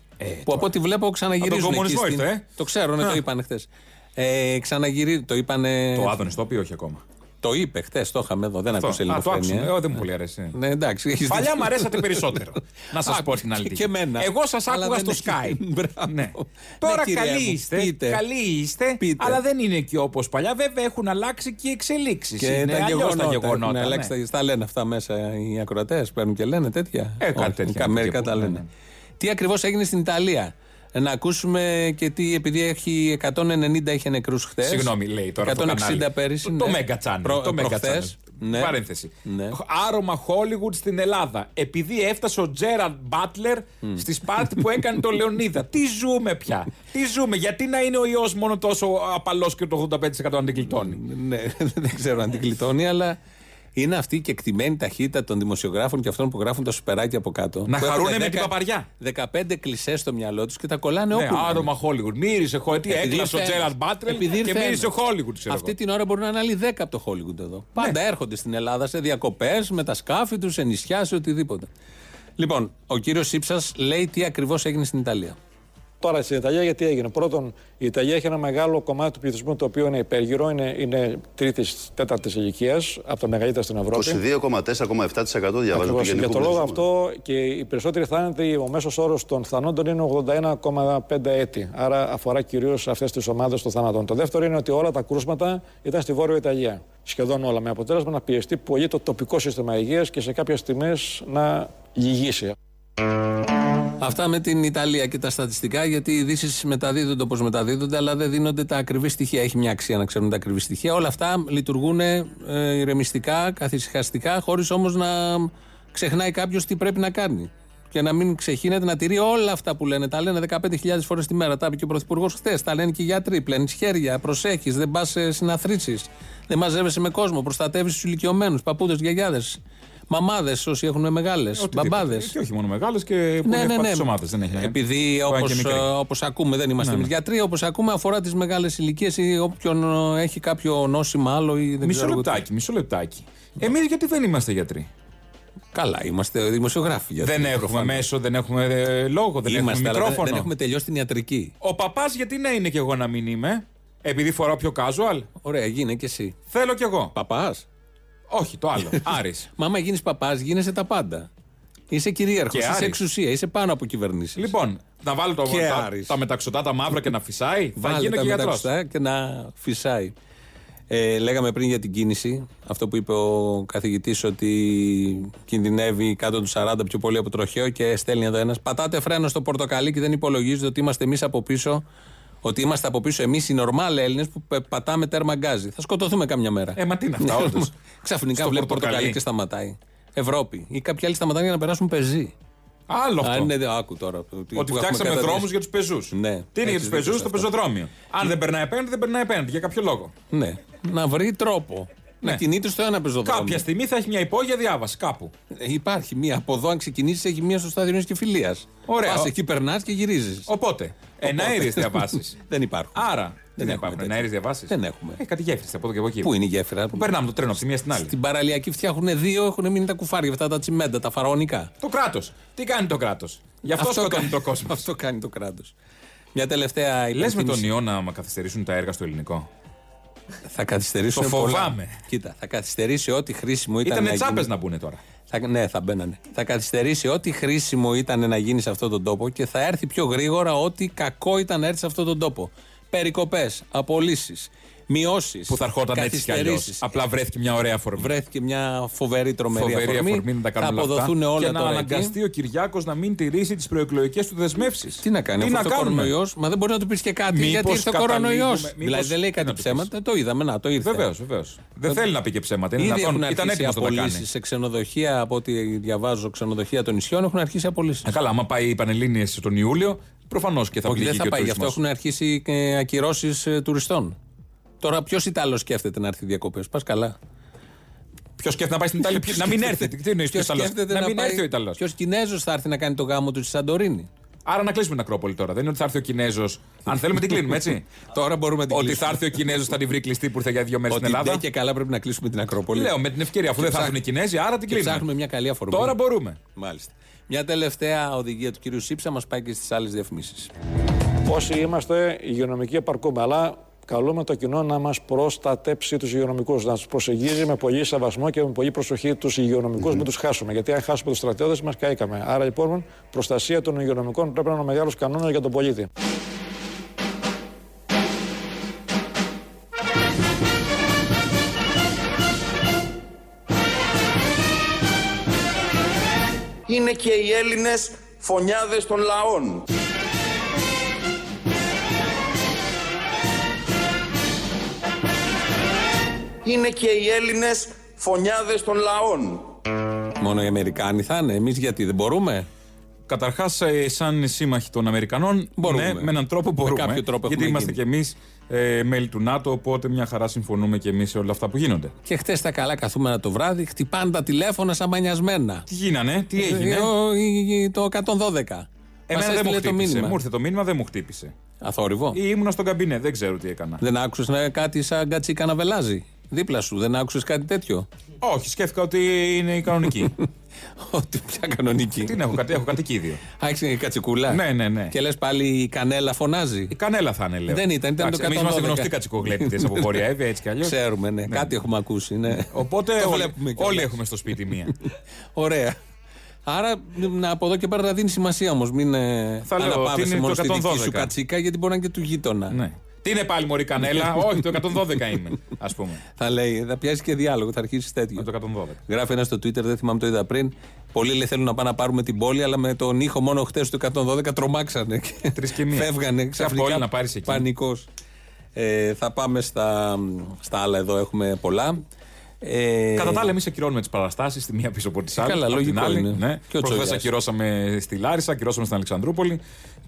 που από ό,τι βλέπω ξαναγυρίζουν. Από τον εκεί κομμουνισμό στην- ήρθε, ε. Το ξέρω, ναι, Α. το είπαν χθες. Ε, ξαναγυρί... Το είπανε. Το Άδωνης το πει, όχι ακόμα. Το είπε χθες, το είχαμε εδώ. Δεν Αυτό. ακούσε Α, το ελληνοφρένεια. άκουσα. Ε, δεν μου πολύ αρέσει. Ναι, εντάξει. έχεις Παλιά δίκιο. μου αρέσατε περισσότερο. να σας πω την αλήθεια. Και εμένα. Εγώ σας Αλλά άκουγα δεν στο έχει- Skype. Μπράβο. ναι. Τώρα Ναι, κυρία καλοί μου, είστε. πείτε. Καλοί είστε. Πείτε. Αλλά δεν είναι και όπως παλιά. Βέβαια έχουν αλλάξει και οι εξελίξεις. Και είναι τα αλλιώς γεγονότα. τα έχουν γεγονότα. αλλάξει ναι. τα- τα λένε αυτά μέσα οι ακροατές. Παίρνουν και λένε τέτοια. Ε, κάτι Όχι, τέτοια οι Μερικά από τα εκεί που- λένε. ναι, ναι. Τι ακριβώς έγινε στην Ιταλία; Ε, Να ακούσουμε και τι, επειδή έχει 190 είχε νεκρούς χθες. Συγγνώμη, λέει τώρα. 160 το κανάλι. πέρυσι. Το, ναι. το Mega Channel. Προ- το Mega προχθές, Channel. ναι. Παρένθεση. Ναι. Άρωμα Hollywood στην Ελλάδα. Επειδή έφτασε ο Τζέραντ Μπάτλερ στη Σπάρτη που έκανε το Λεωνίδα. Τι ζούμε πια; Τι ζούμε; Γιατί να είναι ο ιός μόνο τόσο απαλός και το 85% αντικλειτώνει. Ναι, δεν ξέρω αν την κλειτώνει, αλλά είναι αυτή η κεκτημένη ταχύτητα των δημοσιογράφων και αυτών που γράφουν τα σουπεράκια από κάτω. Να Που έχουν χαρούνε με 10 την παπαριά. 15 κλισές στο μυαλό τους και τα κολλάνε Ναι, όπου. να είναι. άρωμα Hollywood. Μύρισε Hollywood. Τι Επειδή έκλασε ο ήρθε Τζέραντ ένας. Μπάτλερ Επειδή και ήρθε μύρισε ένας. Hollywood. ξέρω Αυτή εγώ. την ώρα μπορεί να είναι άλλοι 10 από το Hollywood εδώ. Πάντα έρχονται στην Ελλάδα σε διακοπές, με τα σκάφη τους, σε νησιά, σε οτιδήποτε. Λοιπόν, ο κύριος Σύψα λέει τι ακριβώς έγινε στην Ιταλία. Τώρα στην Ιταλία γιατί έγινε. Πρώτον, η Ιταλία έχει ένα μεγάλο κομμάτι του πληθυσμού το οποίο είναι υπέργυρο, είναι, είναι τρίτης, τέταρτης ηλικίας, από τα μεγαλύτερα στην Ευρώπη. 22,4,7% διαβάζω Ακριβώς. του Για γενικού το λόγο πληθυσμού. αυτό και οι περισσότεροι θάνατοι, ο μέσος όρος των θανόντων είναι 81,5 έτη. Άρα αφορά κυρίως αυτές τις ομάδες των θανάτων. Το δεύτερο είναι ότι όλα τα κρούσματα ήταν στη Βόρεια Ιταλία. Σχεδόν όλα. Με αποτέλεσμα να πιεστεί πολύ το τοπικό σύστημα υγείας και σε κάποιες τιμέ να λυγίσει. Αυτά με την Ιταλία και τα στατιστικά, γιατί οι ειδήσεις μεταδίδονται όπως μεταδίδονται, αλλά δεν δίνονται τα ακριβή στοιχεία. Έχει μια αξία να ξέρουμε τα ακριβή στοιχεία. Όλα αυτά λειτουργούν ε, ηρεμιστικά, καθησυχαστικά, χωρίς όμως να ξεχνάει κάποιος τι πρέπει να κάνει. Και να μην ξεχύνεται να τηρεί όλα αυτά που λένε. Τα λένε 15.000 φορές τη μέρα. Τα είπε και ο Πρωθυπουργός χθες. Τα λένε και οι γιατροί. Πλένεις χέρια, προσέχεις, δεν πας σε συναθρήσεις. Δεν μαζεύεσαι με κόσμο. Προστατεύεις τους ηλικιωμένους, παππούδες, γιαγιάδες. Μαμάδες, όσοι έχουν μεγάλες. Μπαμπάδες. Και όχι μόνο μεγάλες και πολύ Ναι, ναι, ναι. ομάδες. Δεν έχει. Επειδή Πάνε όπως και μικροί. όπως ακούμε, δεν είμαστε Ναι, ναι. εμείς γιατροί, όπως ακούμε αφορά τις μεγάλες ηλικίες ή όποιον ε, έχει κάποιο νόσημα άλλο ή δεν Μισό ξέρω εγώ τι. λεπτάκι, μισό λεπτάκι. Εμείς γιατί δεν είμαστε γιατροί; Καλά, είμαστε δημοσιογράφοι. γιατροί, Δεν έχουμε προφανώς. μέσο, δεν έχουμε ε, λόγο, δεν Είμαστε, έχουμε αλλά δεν, μικρόφωνο. δεν έχουμε τελειώσει την ιατρική. Ο παπάς γιατί να είναι κι εγώ να μην είμαι, επειδή φοράω πιο casual; Ωραία, γίνε κι εσύ. Θέλω κι εγώ. Παπάς; Όχι, το άλλο. Άρης. Μα άμα γίνεις παπάς, γίνεσαι τα πάντα. Είσαι κυρίαρχος, Και είσαι Άρης. εξουσία, είσαι πάνω από κυβερνήσεις. Λοιπόν, να βάλω το, Και τα, Άρης. τα μεταξωτά τα μαύρα και να φυσάει. θα Βάλε γίνω τα και γιατρός. μεταξωτά και να φυσάει. Ε, λέγαμε πριν για την κίνηση, αυτό που είπε ο καθηγητής ότι κινδυνεύει κάτω του 40 πιο πολύ από τροχαίο και στέλνει εδώ ένας. Πατάτε φρένο στο πορτοκαλί και δεν υπολογίζετε ότι είμαστε εμείς από πίσω. Ότι είμαστε από πίσω εμείς οι νορμάλ Έλληνες που πε- πατάμε τέρμα γκάζι. Θα σκοτωθούμε κάμια μέρα. Ε, μα τι είναι αυτά, όντως. Ξαφνικά Στο βλέπει πορτοκαλί. πορτοκαλί και σταματάει. Ευρώπη. Ή κάποιοι άλλοι σταματάνε για να περάσουν πεζί. Άλλο αυτό. Α, ναι, ναι, άκου τώρα. Ότι φτιάξαμε δρόμους για τους πεζούς. Ναι, Τι είναι για έχεις τους δίκιο πεζούς; σε στο αυτό. πεζοδρόμιο. Αν δεν περνάει απέναντι, δεν περνάει απέναντι. Για κάποιο λόγο. Ναι. Να βρει τρόπο. Να Ναι. κινείται στο ένα πεζοδρόμιο. Κάποια στιγμή θα έχει μια υπόγεια διάβαση κάπου. Ε, Υπάρχει μία. Από εδώ, αν ξεκινήσεις, έχει μία στο στάδιο και φιλία. Ωραία. Πας εκεί, περνάς και γυρίζεις. Οπότε, εναέριες διαβάσεις. Δεν υπάρχουν. Άρα, δεν έχουμε υπάρχουν τέτοια. εναέριες διαβάσεις. Δεν έχουμε. Έχει κάτι γέφυρε από εδώ και από εκεί. Πού είναι η γέφυρα; Που περνάμε το τρένο από τη μία στην άλλη. Στην παραλιακή φτιάχνουν δύο, έχουν μείνει τα κουφάρια αυτά τα τσιμέντα, τα φαραωνικά. Το κράτος. Τι κάνει το κράτος; Γι' αυτό, σκοτώνει κάνει- το κόσμος. Αυτό κάνει το κράτος. Μια τελευταία Λες με τον υπενθύμηση. ιό να μα καθυστερήσουν τα έργα στο ελληνικό. Θα καθυστερήσουν Το πολλά. φοβάμαι. Κοίτα, θα καθυστερήσει ό,τι χρήσιμο ήταν. Ήταν να τσάπε γίνει. να μπουν τώρα. Θα, ναι, θα μπαίνανε. Θα καθυστερήσει ό,τι χρήσιμο ήταν να γίνει σε αυτόν τον τόπο και θα έρθει πιο γρήγορα ό,τι κακό ήταν να έρθει σε αυτόν τον τόπο. Περικοπές, απολύσεις, μειώσεις. Που θα ερχόταν έτσι κι αλλιώς. Απλά βρέθηκε μια ωραία αφορμή. Βρέθηκε μια φοβερή τρομερή Φοβερή αφορμή. αφορμή να τα θα κάνουμε όλα αποδοθούν αυτά. όλα Και να τώρα εκεί. αναγκαστεί ο Κυριάκος να μην τηρήσει τις προεκλογικές του δεσμεύσεις. Τι να κάνει, Τι αφού να ήρθε ο κάνουμε; κορονοϊός, μα δεν μπορεί να του πεις και κάτι Μήπως γιατί ήρθε ο κορονοϊός. καταλήγουμε- Δηλαδή μήπως- δεν λέει τι κάτι να του ψέματα, το είδαμε, να το ήρθε. Βεβαίως, βεβαίως. Δεν θέλει να πει και ψέματα. Είναι Ήδη δυνατόν. έχουν Ήταν αρχίσει έτοιμος να τα κάνει. απολύσει σε ξενοδοχεία, από ό,τι διαβάζω, ξενοδοχεία των νησιών έχουν αρχίσει απολύσεις. Ε, καλά, άμα πάει οι Πανελλήνιες τον Ιούλιο, προφανώς και θα Όχι, δεν πληγεί θα και ο πάει. Γι' αυτό τουρισμός. έχουν αρχίσει ακυρώσεις τουριστών. Τώρα ποιος Ιταλός σκέφτεται να έρθει διακοπές. Πας καλά. Ποιος σκέφτεται να πάει στην Ιταλία, ποιος- να μην έρθει. Τι εννοείς ποιος Ποιος σκέφτεται Να μην πάει- έρθει ο Ιταλός. Ποιος Κινέζος θα έρθει να κάνει το γάμο του στη Σαντορίνη; Άρα να κλείσουμε την Ακρόπολη τώρα. Δεν είναι ότι θα έρθει ο Κινέζος. Αν θέλουμε την κλείνουμε, έτσι. Τώρα μπορούμε να την Ότι κλείσουμε. θα έρθει ο Κινέζος, θα την βρει κλειστή που ήρθε για δύο μέρες στην Ότι Ελλάδα. δεν και καλά πρέπει να κλείσουμε την Ακρόπολη. Λέω με την ευκαιρία, αφού Και δεν θα ψάχ- έρθουν οι Κινέζοι, άρα την Και κλείνουμε. ψάχνουμε μια καλή αφορμή. Τώρα μπορούμε. Μάλιστα. Μια τελευταία οδηγία του κύριου Σίψα μας πάει και στις άλλες διαφημίσεις. Όσοι είμαστε υγειονομικοί επαρκούμε, αλλά καλούμε το κοινό να μας προστατέψει τους υγειονομικούς, να τους προσεγγίζει με πολύ σεβασμό και με πολύ προσοχή τους υγειονομικούς, μην τους χάσουμε. Γιατί αν χάσουμε τους στρατιώτες, μας καήκαμε. Άρα λοιπόν, προστασία των υγειονομικών πρέπει να είναι ο μεγάλο κανόνας για τον πολίτη. Είναι και οι Έλληνες φωνιάδες των λαών. Είναι και οι Έλληνες φωνιάδες των λαών. Μόνο οι Αμερικάνοι θα είναι. Εμείς γιατί δεν μπορούμε; Καταρχάς, σαν σύμμαχοι των Αμερικανών, Μπορούμε. ναι, με έναν τρόπο μπορούμε. κάποιο τρόπο γιατί έχουμε είμαστε κι γίνει. εμείς ε, μέλη του ΝΑΤΟ, οπότε μια χαρά συμφωνούμε κι εμείς σε όλα αυτά που γίνονται. Και χτε τα καλά καθούμενα το βράδυ χτυπάνε τα τηλέφωνα σαν μανιασμένα. Τι γίνανε, τι έγινε; Ε, ο- η- η- Το 112. Εμένα Μας δεν μου έστειλε το χτύπησε. μήνυμα. Μου ήρθε το μήνυμα, δεν μου χτύπησε. Αθόρυβο. Ή ήμουνα στον καμπινέ, δεν ξέρω τι έκανα. Δεν άκουσες κάτι σαν κατσίκα να βελάζει. Δίπλα σου, δεν άκουσες κάτι τέτοιο; Όχι, σκέφτηκα ότι είναι η κανονική. Ότι πια κανονική; Τι έχω, κατ- έχω κατοικίδιο. Άρχισε η κατσικούλα; Ναι, ναι, ναι. Και λες πάλι η κανέλα φωνάζει; Η κανέλα θα είναι, λέω. Δεν ήταν, ήταν το Εμείς είμαστε 112. γνωστοί κατσικογλέπητε από Βόρεια Εύη, έτσι κι αλλιώς. Ξέρουμε, ναι. Κάτι έχουμε ακούσει. Ναι. Οπότε Το όλοι, βλέπουμε κιόλας. όλοι έχουμε στο σπίτι μία. Ωραία. Άρα να από εδώ και πέρα να δίνει σημασία όμως. Μην ε, Θα λέω ότι αναπαύεσαι είναι μόνο το στη δική 112. σου κατσίκα, γιατί μπορεί να είναι και του γείτονα. ναι. Τι είναι πάλι Μωρή Κανέλα, Όχι, το 112 είμαι, ας πούμε. Θα λέει, θα πιάσει και διάλογο, θα αρχίσει τέτοιο. Με το 112. Γράφει ένα στο Twitter, δεν θυμάμαι το είδα πριν. Πολλοί λέει θέλουν να πάνε να πάρουμε την πόλη, αλλά με τον ήχο μόνο χτε του 112 τρομάξανε. Τρεις και μία. Φεύγανε Σε ξαφνικά. πόλη να πάρεις εκεί. Πανικός. Ε, θα πάμε στα, στα άλλα εδώ, έχουμε πολλά. Ε, Κατά τα άλλα, εμείς ακυρώνουμε τις παραστάσεις τη μία πίσω από τη άλλη. καλά, απ' την λογικό άλλη, είναι. Ναι. Και ο Προχθές Τσόγιας. ακυρώσαμε στη Λάρισα, ακυρώσαμε στην Αλεξανδρούπολη.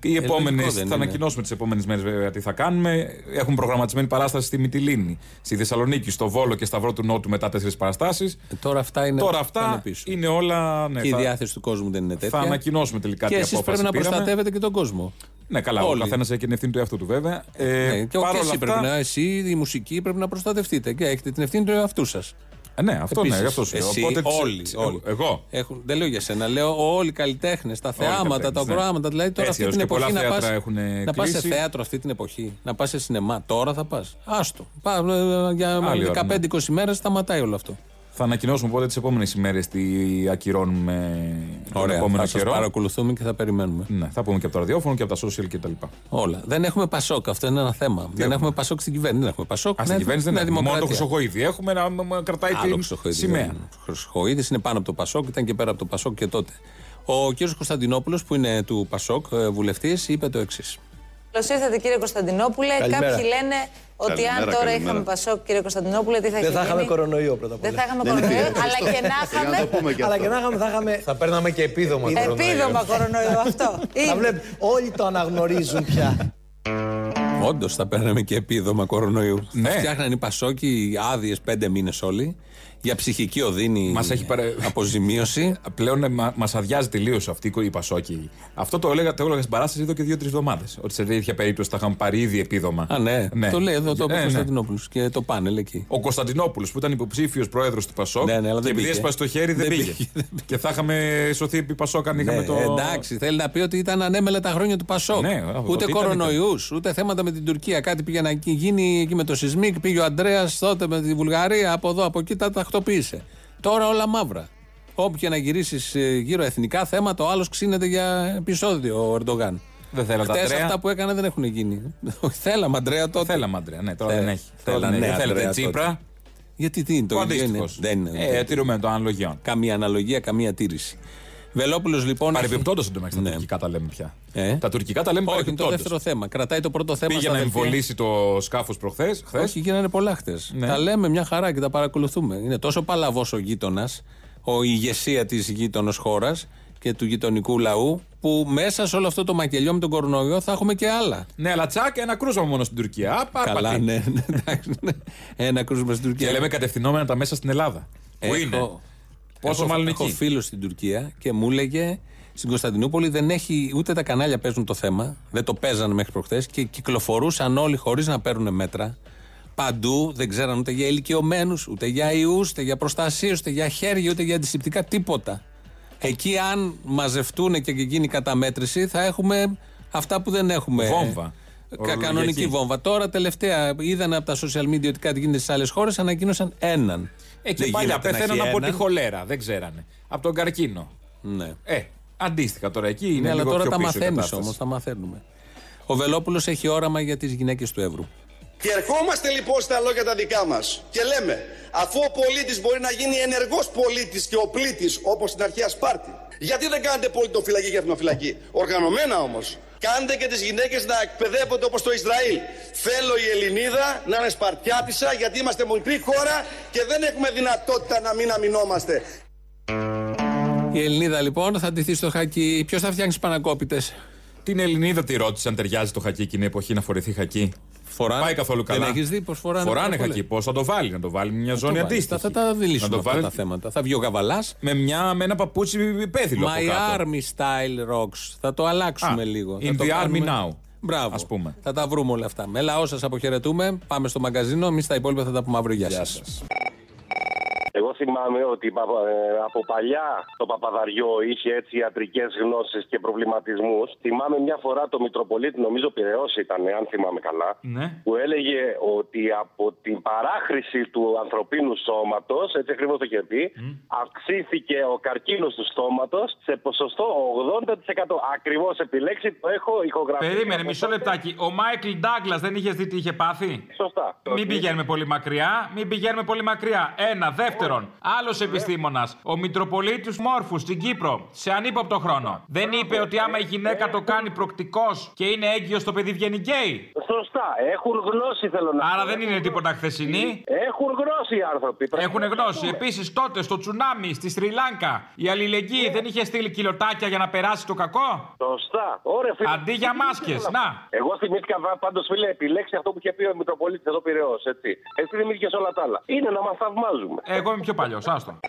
Οι Ε, επόμενες, λογικό δεν θα είναι. ανακοινώσουμε τις επόμενες μέρες βέβαια τι θα κάνουμε. Έχουμε προγραμματισμένη παράσταση στη Μυτιλίνη, στη Θεσσαλονίκη, στο Βόλο και Σταυρό του Νότου μετά τέσσερις παραστάσεις. Ε, τώρα αυτά είναι, Τώρα θα αυτά είναι πίσω. είναι όλα. Ναι, και η θα, διάθεση του κόσμου δεν είναι τέτοια. θα ανακοινώσουμε τελικά και τι εσείς απόφαση πρέπει να πήραμε. προστατεύετε και τον κόσμο. Ναι, καλά, ο Όλοι. καθένας έχει την ευθύνη του εαυτού του βέβαια. Ε, Ναι, και, παρόλα και εσύ, αυτά- πρέπει να, εσύ, η μουσική, πρέπει να προστατευτείτε και έχετε την ευθύνη του εαυτού σας. Ε, ναι, αυτό ναι, γι' αυτό σου λέω. Εσύ, Οπότε τις- όλοι, τις- όλοι. Εγώ. Έχουν, δεν λέω για σένα, λέω όλοι οι καλλιτέχνες, τα θεάματα, τα καλλιτέχνες, ναι. ακροάματα. Δηλαδή τώρα Έτσι, αυτή την έως και εποχή πολλά να πα θέατρα έχουν να πας σε κλείσει. θέατρο αυτή την εποχή, να πας σε σινεμά. Τώρα θα πας. Άστο. Πά, ε, για Άλλη ώρα, 15-20 μέρες σταματάει όλο αυτό. Θα ανακοινώσουμε οπότε τις επόμενες ημέρες τι ακυρώνουμε τον Ωραία. επόμενο Θα σας καιρό. παρακολουθούμε και θα περιμένουμε. Ναι, θα πούμε και από το ραδιόφωνο και από τα social κτλ. Όλα. Δεν έχουμε Πασόκ, αυτό είναι ένα θέμα. δεν έχουμε; Πασόκ στην κυβέρνηση. Δεν έχουμε Πασόκ. Α, στην Ναι, κυβέρνηση δεν ναι, έχουμε. Μόνο το δημοκρατία. Χρυσοχοίδη έχουμε να μ- μ- κρατάει Άλλο την Χρυσοχοίδη. σημαία. Ο Χρυσοχοίδης είναι πάνω από το Πασόκ, ήταν και πέρα από το Πασόκ και τότε. Ο κ. Κωνσταντινόπουλος, που είναι του Πασόκ, βουλευτής, είπε το εξής. Καλώς ήρθατε κύριε Κωνσταντινόπουλε. Καλημέρα. Κάποιοι λένε ότι Καλημέρα, αν τώρα καλημέρα. είχαμε Πασόκ, κύριε Κωνσταντινόπουλε, τι θα Δεν είχε θα είχαμε γίνει; κορονοϊό πρώτα απ' όλα. Δεν θα είχαμε Δεν είναι κορονοϊό, τυχαίο. αλλά και να Για να το είχαμε. πούμε και Αλλά αυτό. και να είχαμε, θα είχαμε. Θα παίρναμε και επίδομα. κορονοϊό. Επίδομα κορονοϊό αυτό. Θα Είναι. βλέπ, όλοι το αναγνωρίζουν πια. Όντως θα παίρναμε και επίδομα κορονοϊού. Ναι. Θα φτιάχναν οι Πασόκοι άδειες πέντε μήνες όλοι για ψυχική οδύνη Μας έχει παρε- αποζημίωση. Πλέον ε, μα μας αδειάζει τελείως αυτή η Πασόκη. Αυτό το έλεγα, το έλεγα στην παράσταση εδώ και δύο-τρεις εβδομάδες. Ότι σε τέτοια περίπτωση θα είχαμε πάρει ήδη επίδομα. Α, ναι. Το λέει εδώ το Ε, ναι. Κωνσταντινόπουλος και το πάνελ εκεί. Ο Κωνσταντινόπουλος που ήταν υποψήφιος πρόεδρος του Πασόκ. Ναι, ναι, αλλά και δεν επειδή πήγε. έσπασε το χέρι δεν, Δεν πήγε. πήγε, δεν και θα είχαμε σωθεί επί Πασόκ αν είχαμε Ναι, το. Εντάξει, θέλει να πει ότι ήταν ανέμελα τα χρόνια του Πασόκ. Ναι, αυτό ούτε ήταν, κορονοϊούς, ούτε θέματα με την Τουρκία. Κάτι πήγε να γίνει εκεί με το Σισμίκ. Πήγε ο Αντρέας τότε με τη Βουλγαρία, από εδώ, από εκεί τα τακτοποίησε. Τώρα όλα μαύρα. Όπου και να γυρίσεις γύρω εθνικά θέματα, ο άλλος ξύνεται για επεισόδιο ο Ερντογάν. Δεν θέλατε Χτες Αντρέα. αυτά που έκανε δεν έχουν γίνει. θέλαμε Αντρέα τότε. Θέλαμε Αντρέα, ναι, τώρα Θε- δεν έχει. θέλανε, Τώρα δεν έχει. ναι, Θέλετε Αντρέα Τσίπρα. τότε. Γιατί τι είναι το Ο ίδιο. είναι. αντίστοιχος. Δεν είναι. Ε, τηρούμε των αναλογιών. Καμία αναλογία, καμία τήρηση. Βελόπουλος λοιπόν. έχει- Παρεμπιπτόντω εντωμεταξύ τα Ναι. τουρκικά τα λέμε πια. Ε; Τα τουρκικά τα λέμε Όχι, είναι το παρεμπιπτόντως. δεύτερο θέμα. Κρατάει το πρώτο θέμα Πήγε στα να αδελφία. εμβολήσει το σκάφος προχθές. Όχι, γίνανε πολλά χτε. Ναι. Τα λέμε μια χαρά και τα παρακολουθούμε. Είναι τόσο παλαβός ο γείτονας, ο η ηγεσία της γείτονος χώρας και του γειτονικού λαού, που μέσα σε όλο αυτό το μακελιό με τον κορονοϊό θα έχουμε και άλλα. Ναι, αλλά τσακ, ένα κρούσμα μόνο στην Τουρκία. Α, πάρ' Καλά, πατή. ναι, ναι, εντάξει, ναι. Ένα κρούσμα στην Τουρκία. Και λέμε κατευθυνόμενα τα μέσα στην Ελλάδα. Πού είναι; Πόσο έχω, μάλλον έχω εκεί; φίλο στην Τουρκία και μου έλεγε στην Κωνσταντινούπολη δεν έχει ούτε τα κανάλια παίζουν το θέμα, δεν το παίζανε μέχρι προχθές και κυκλοφορούσαν όλοι χωρίς να παίρνουν μέτρα. Παντού δεν ξέραν ούτε για ηλικιωμένους, ούτε για ιούς, ούτε για προστασία, ούτε για χέρια, ούτε για αντισηπτικά, τίποτα. Εκεί, αν μαζευτούν και γίνει καταμέτρηση, θα έχουμε αυτά που δεν έχουμε. Βόμβα. Κα- Ορολογιακή. κανονική βόμβα. Τώρα, τελευταία, είδαν από τα social media ότι κάτι γίνεται στις άλλες χώρες, ανακοίνωσαν έναν. Εκεί Δεν παλιά γίνεται να πέθαναν έχει από τη έναν. χολέρα. Δεν ξέρανε. Από τον καρκίνο. Ναι. Ε, αντίστοιχα τώρα εκεί είναι ναι, αλλά λίγο τώρα πιο τα πίσω η μαθαίνεις κατάσταση. όμως, τα μαθαίνουμε. Ο Βελόπουλος έχει όραμα για τις γυναίκες του Εύρου. Και ερχόμαστε λοιπόν στα λόγια τα δικά μας και λέμε αφού ο πολίτης μπορεί να γίνει ενεργός πολίτης και ο πλήτης όπως στην αρχαία Σπάρτη γιατί δεν κάνετε πολιτοφυλακή και εθνοφυλακή; Οργανωμένα όμως κάντε και τις γυναίκες να εκπαιδεύονται όπως το Ισραήλ θέλω η Ελληνίδα να είναι Σπαρτιάτισσα γιατί είμαστε μικρή χώρα και δεν έχουμε δυνατότητα να μην αμυνόμαστε Η Ελληνίδα λοιπόν θα ντυθεί στο χακί. Ποιος θα φτιάξει πανακόπιτες; Την Ελληνίδα τη ρώτησε αν ταιριάζει το χακί εκείνη η εποχή να φορεθεί χακί; Φοράνε. Πάει καθόλου Δεν καλά. έχεις δει πώς φοράνε Φοράνε πάρα χακί. Πώς θα το βάλει, να το βάλει με μια ζώνη Το βάλει. αντίστοιχη. Θα, θα τα δηλήσουμε Να το αυτά βάλει τα θέματα. Θα βγει ο Γαβαλάς. με, μια, με ένα παπούτσι πέδιλο από My κάτω. army style rocks. Θα το αλλάξουμε Α, λίγο. in Θα το the κάνουμε- army now. Μπράβο. Ας πούμε. Θα τα βρούμε όλα αυτά. Με λαό σας αποχαιρετούμε. Πάμε στο μαγκαζίνο. Εμείς τα υπόλοιπα θα τα πούμε αύριο. Γεια σας. Εγώ Εγώ θυμάμαι ότι παπα- ε, από παλιά το Παπαδαριό είχε έτσι ιατρικές γνώσεις και προβληματισμούς. Θυμάμαι μια φορά το Μητροπολίτη, νομίζω Πυραιό ήταν, αν θυμάμαι καλά, Ναι. που έλεγε ότι από την παράχρηση του ανθρωπίνου σώματος, έτσι ακριβώς το είχε πει, αυξήθηκε ο καρκίνος του στόματος σε ποσοστό 80%. Ακριβώς επιλέξει, το έχω ηχογραφήσει. Περίμενε, μισό λεπτάκι. Ο Μάικλ Ντάγκλας δεν είχες δει τι είχε πάθει; Σωστά. Μην πηγαίνουμε πολύ μακριά. Μην πηγαίνουμε πολύ μακριά. Ένα. Δεύτερον, άλλος επιστήμονας, ο Μητροπολίτης Μόρφους στην Κύπρο, σε ανύποπτο χρόνο. Δεν είπε ότι άμα η γυναίκα το κάνει προκτικός και είναι έγκυος το παιδί βγαίνει γκέι. Σωστά. Έχουν γνώση, θέλω να Άρα πω. δεν είναι τίποτα χθεσινή. Έχουν γνώση οι άνθρωποι. Πρέπει Έχουν να το γνώση. πούμε. Επίσης τότε στο τσουνάμι στη Σρι Λάνκα η αλληλεγγύη δεν είχε στείλει κιλοτάκια για να περάσει το κακό; Σωστά. Ωραία, φίλε. Αντί για μάσκες, να. Εγώ θυμήθηκα πάντως, φίλε, επιλέξει αυτό που είχε πει ο Μητροπολίτης εδώ Πυραιό, έτσι. Εσύ θυμήθηκες όλα τα άλλα. Είναι να μας θαυμάζουμε. Εγώ είμαι πιο παλιός, άστο.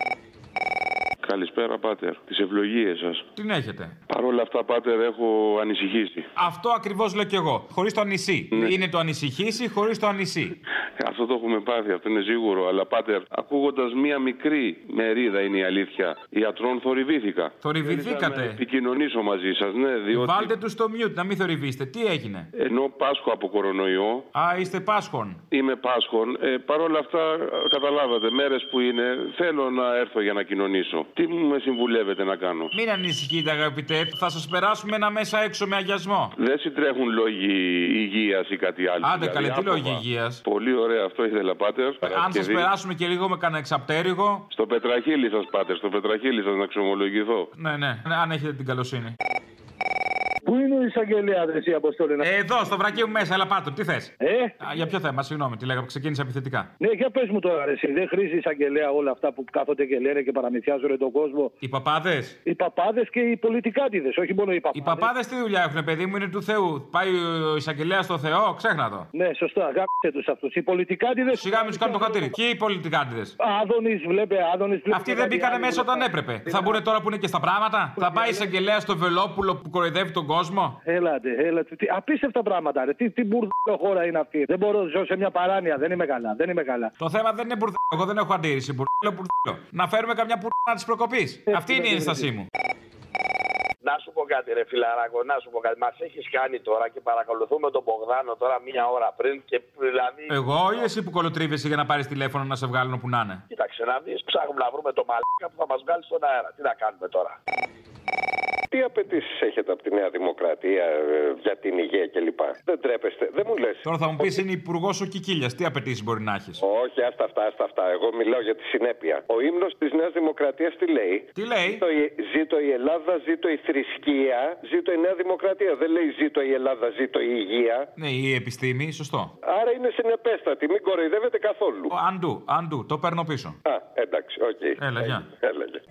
Καλησπέρα, Πάτερ. Τις ευλογίες σας. Την έχετε. Παρ' όλα αυτά, Πάτερ, έχω ανησυχήσει. Αυτό ακριβώς λέω κι εγώ. Χωρίς το νησί. Ναι. Είναι το ανησυχήσει χωρίς το ανησύ. Αυτό το έχουμε πάθει, αυτό είναι σίγουρο. Αλλά, Πάτερ, ακούγοντας μία μικρή μερίδα είναι η αλήθεια. Ιατρών θορυβήθηκα. Θορυβηθήκατε. Ήθελα να επικοινωνήσω μαζί σας, ναι, διότι Βάλτε τους στο mute να μην θορυβήσετε. Τι έγινε; ενώ πάσχω από κορονοϊό, Α, είστε Πάσχων. Είμαι Πάσχων. Ε, Παρ' όλα αυτά, καταλάβατε, μέρες που είναι, θέλω να έρθω για να κοινωνήσω. Τι μου με συμβουλεύετε να κάνω; Μην ανησυχείτε, αγαπητέ. Θα σας περάσουμε ένα μέσα έξω με αγιασμό. Δεν συντρέχουν λόγοι υγείας ή κάτι άλλο. Άντε, Δηλαδή, καλέ, τι άπομα. λόγοι υγείας; Πολύ ωραία, αυτό ήθελα, Πάτερ. Αν σας Παρασκευή. περάσουμε και λίγο με κανένα εξαπτέρυγο. Στο πετραχίλι σας, Πάτερ, στο πετραχίλι σας να ξομολογηθώ. Ναι, ναι, ναι, αν έχετε την καλοσύνη. Πού είναι ο εισαγγελέα, εσύ Αποστόλη. να- Ε, Εδώ, στο βρακί μου μέσα, έλα πάτω, τι θες; Ε; για ποιο θέμα, συγγνώμη, τι λέγαμε, ξεκίνησα επιθετικά. Ναι, για πες μου τώρα, ρε, εσύ. Δεν χρήζει εισαγγελέα όλα αυτά που κάθονται και λένε και παραμυθιάζουν τον κόσμο; Οι παπάδες; Οι παπάδες και οι πολιτικάτιδες, όχι μόνο οι παπάδες. Οι παπάδες τι δουλειά έχουν, παιδί μου, είναι του Θεού. Πάει ο εισαγγελέας στο Θεό, ξέχνα το. Ναι, σωστά, γάμισε τους αυτούς. Οι πολιτικάτιδε. Σιγά μην τους κάνουν το χατήρι. Και οι πολιτικάτιδες; Άδωνης, βλέπε, Άδωνης. Αυτοί δεν μπήκανε μέσα όταν έπρεπε. Θα μπουν τώρα που είναι και στα πράγματα. Θα πάει εισαγγελέας στο Βελόπουλο που κοροϊδεύει τον κόσμο; Έλατε, έλατε. Τι, απίστευτα πράγματα, ρε. Τι, τι μπουρδέλο χώρα είναι αυτή. Δεν μπορώ να ζω σε μια παράνοια. Δεν είμαι καλά. Δεν είμαι καλά. Το θέμα δεν είναι μπουρδέλο. Εγώ δεν έχω αντίρρηση. Μπουρδέλο, μπουρδέλο. Να φέρουμε καμιά μπουρδέλα της προκοπής. Αυτή είναι η ένστασή μου. Να σου πω κάτι, ρε φιλαράκο, να σου πω κάτι. Μας έχεις κάνει τώρα και παρακολουθούμε τον Μπογδάνο τώρα μία ώρα πριν και δηλαδή. Εγώ ή εσύ που κολοτρίβεσαι για να πάρεις τηλέφωνο να σε βγάλουν όπου να είναι; Κοίταξε να δεις, ψάχνουμε να βρούμε το μαλάκα που θα μας βγάλει στον αέρα. Τι να κάνουμε τώρα; Τι απαιτήσεις έχετε από τη Νέα Δημοκρατία ε, για την υγεία κλπ; Δεν τρέπεστε, δεν μου λες. Τώρα θα μου πεις είναι υπουργός ο Κικίλιας. Τι απαιτήσεις μπορεί να έχεις; Όχι, άστα αυτά, άστα αυτά. Εγώ μιλάω για τη συνέπεια. Ο ύμνος της Νέας Δημοκρατίας τι λέει; Τι λέει; Ζήτω η, ζήτω η Ελλάδα, ζήτω η θρησκεία, ζήτω η Νέα Δημοκρατία. Δεν λέει ζήτω η Ελλάδα, ζήτω η υγεία. Ναι, η επιστήμη, σωστό. Άρα είναι συνεπέστατη, μην κοροϊδεύετε καθόλου. Αντού, αντού, το παίρνω πίσω. Α, εντάξει, οκ. Έλα, γεια. Έλα, γεια.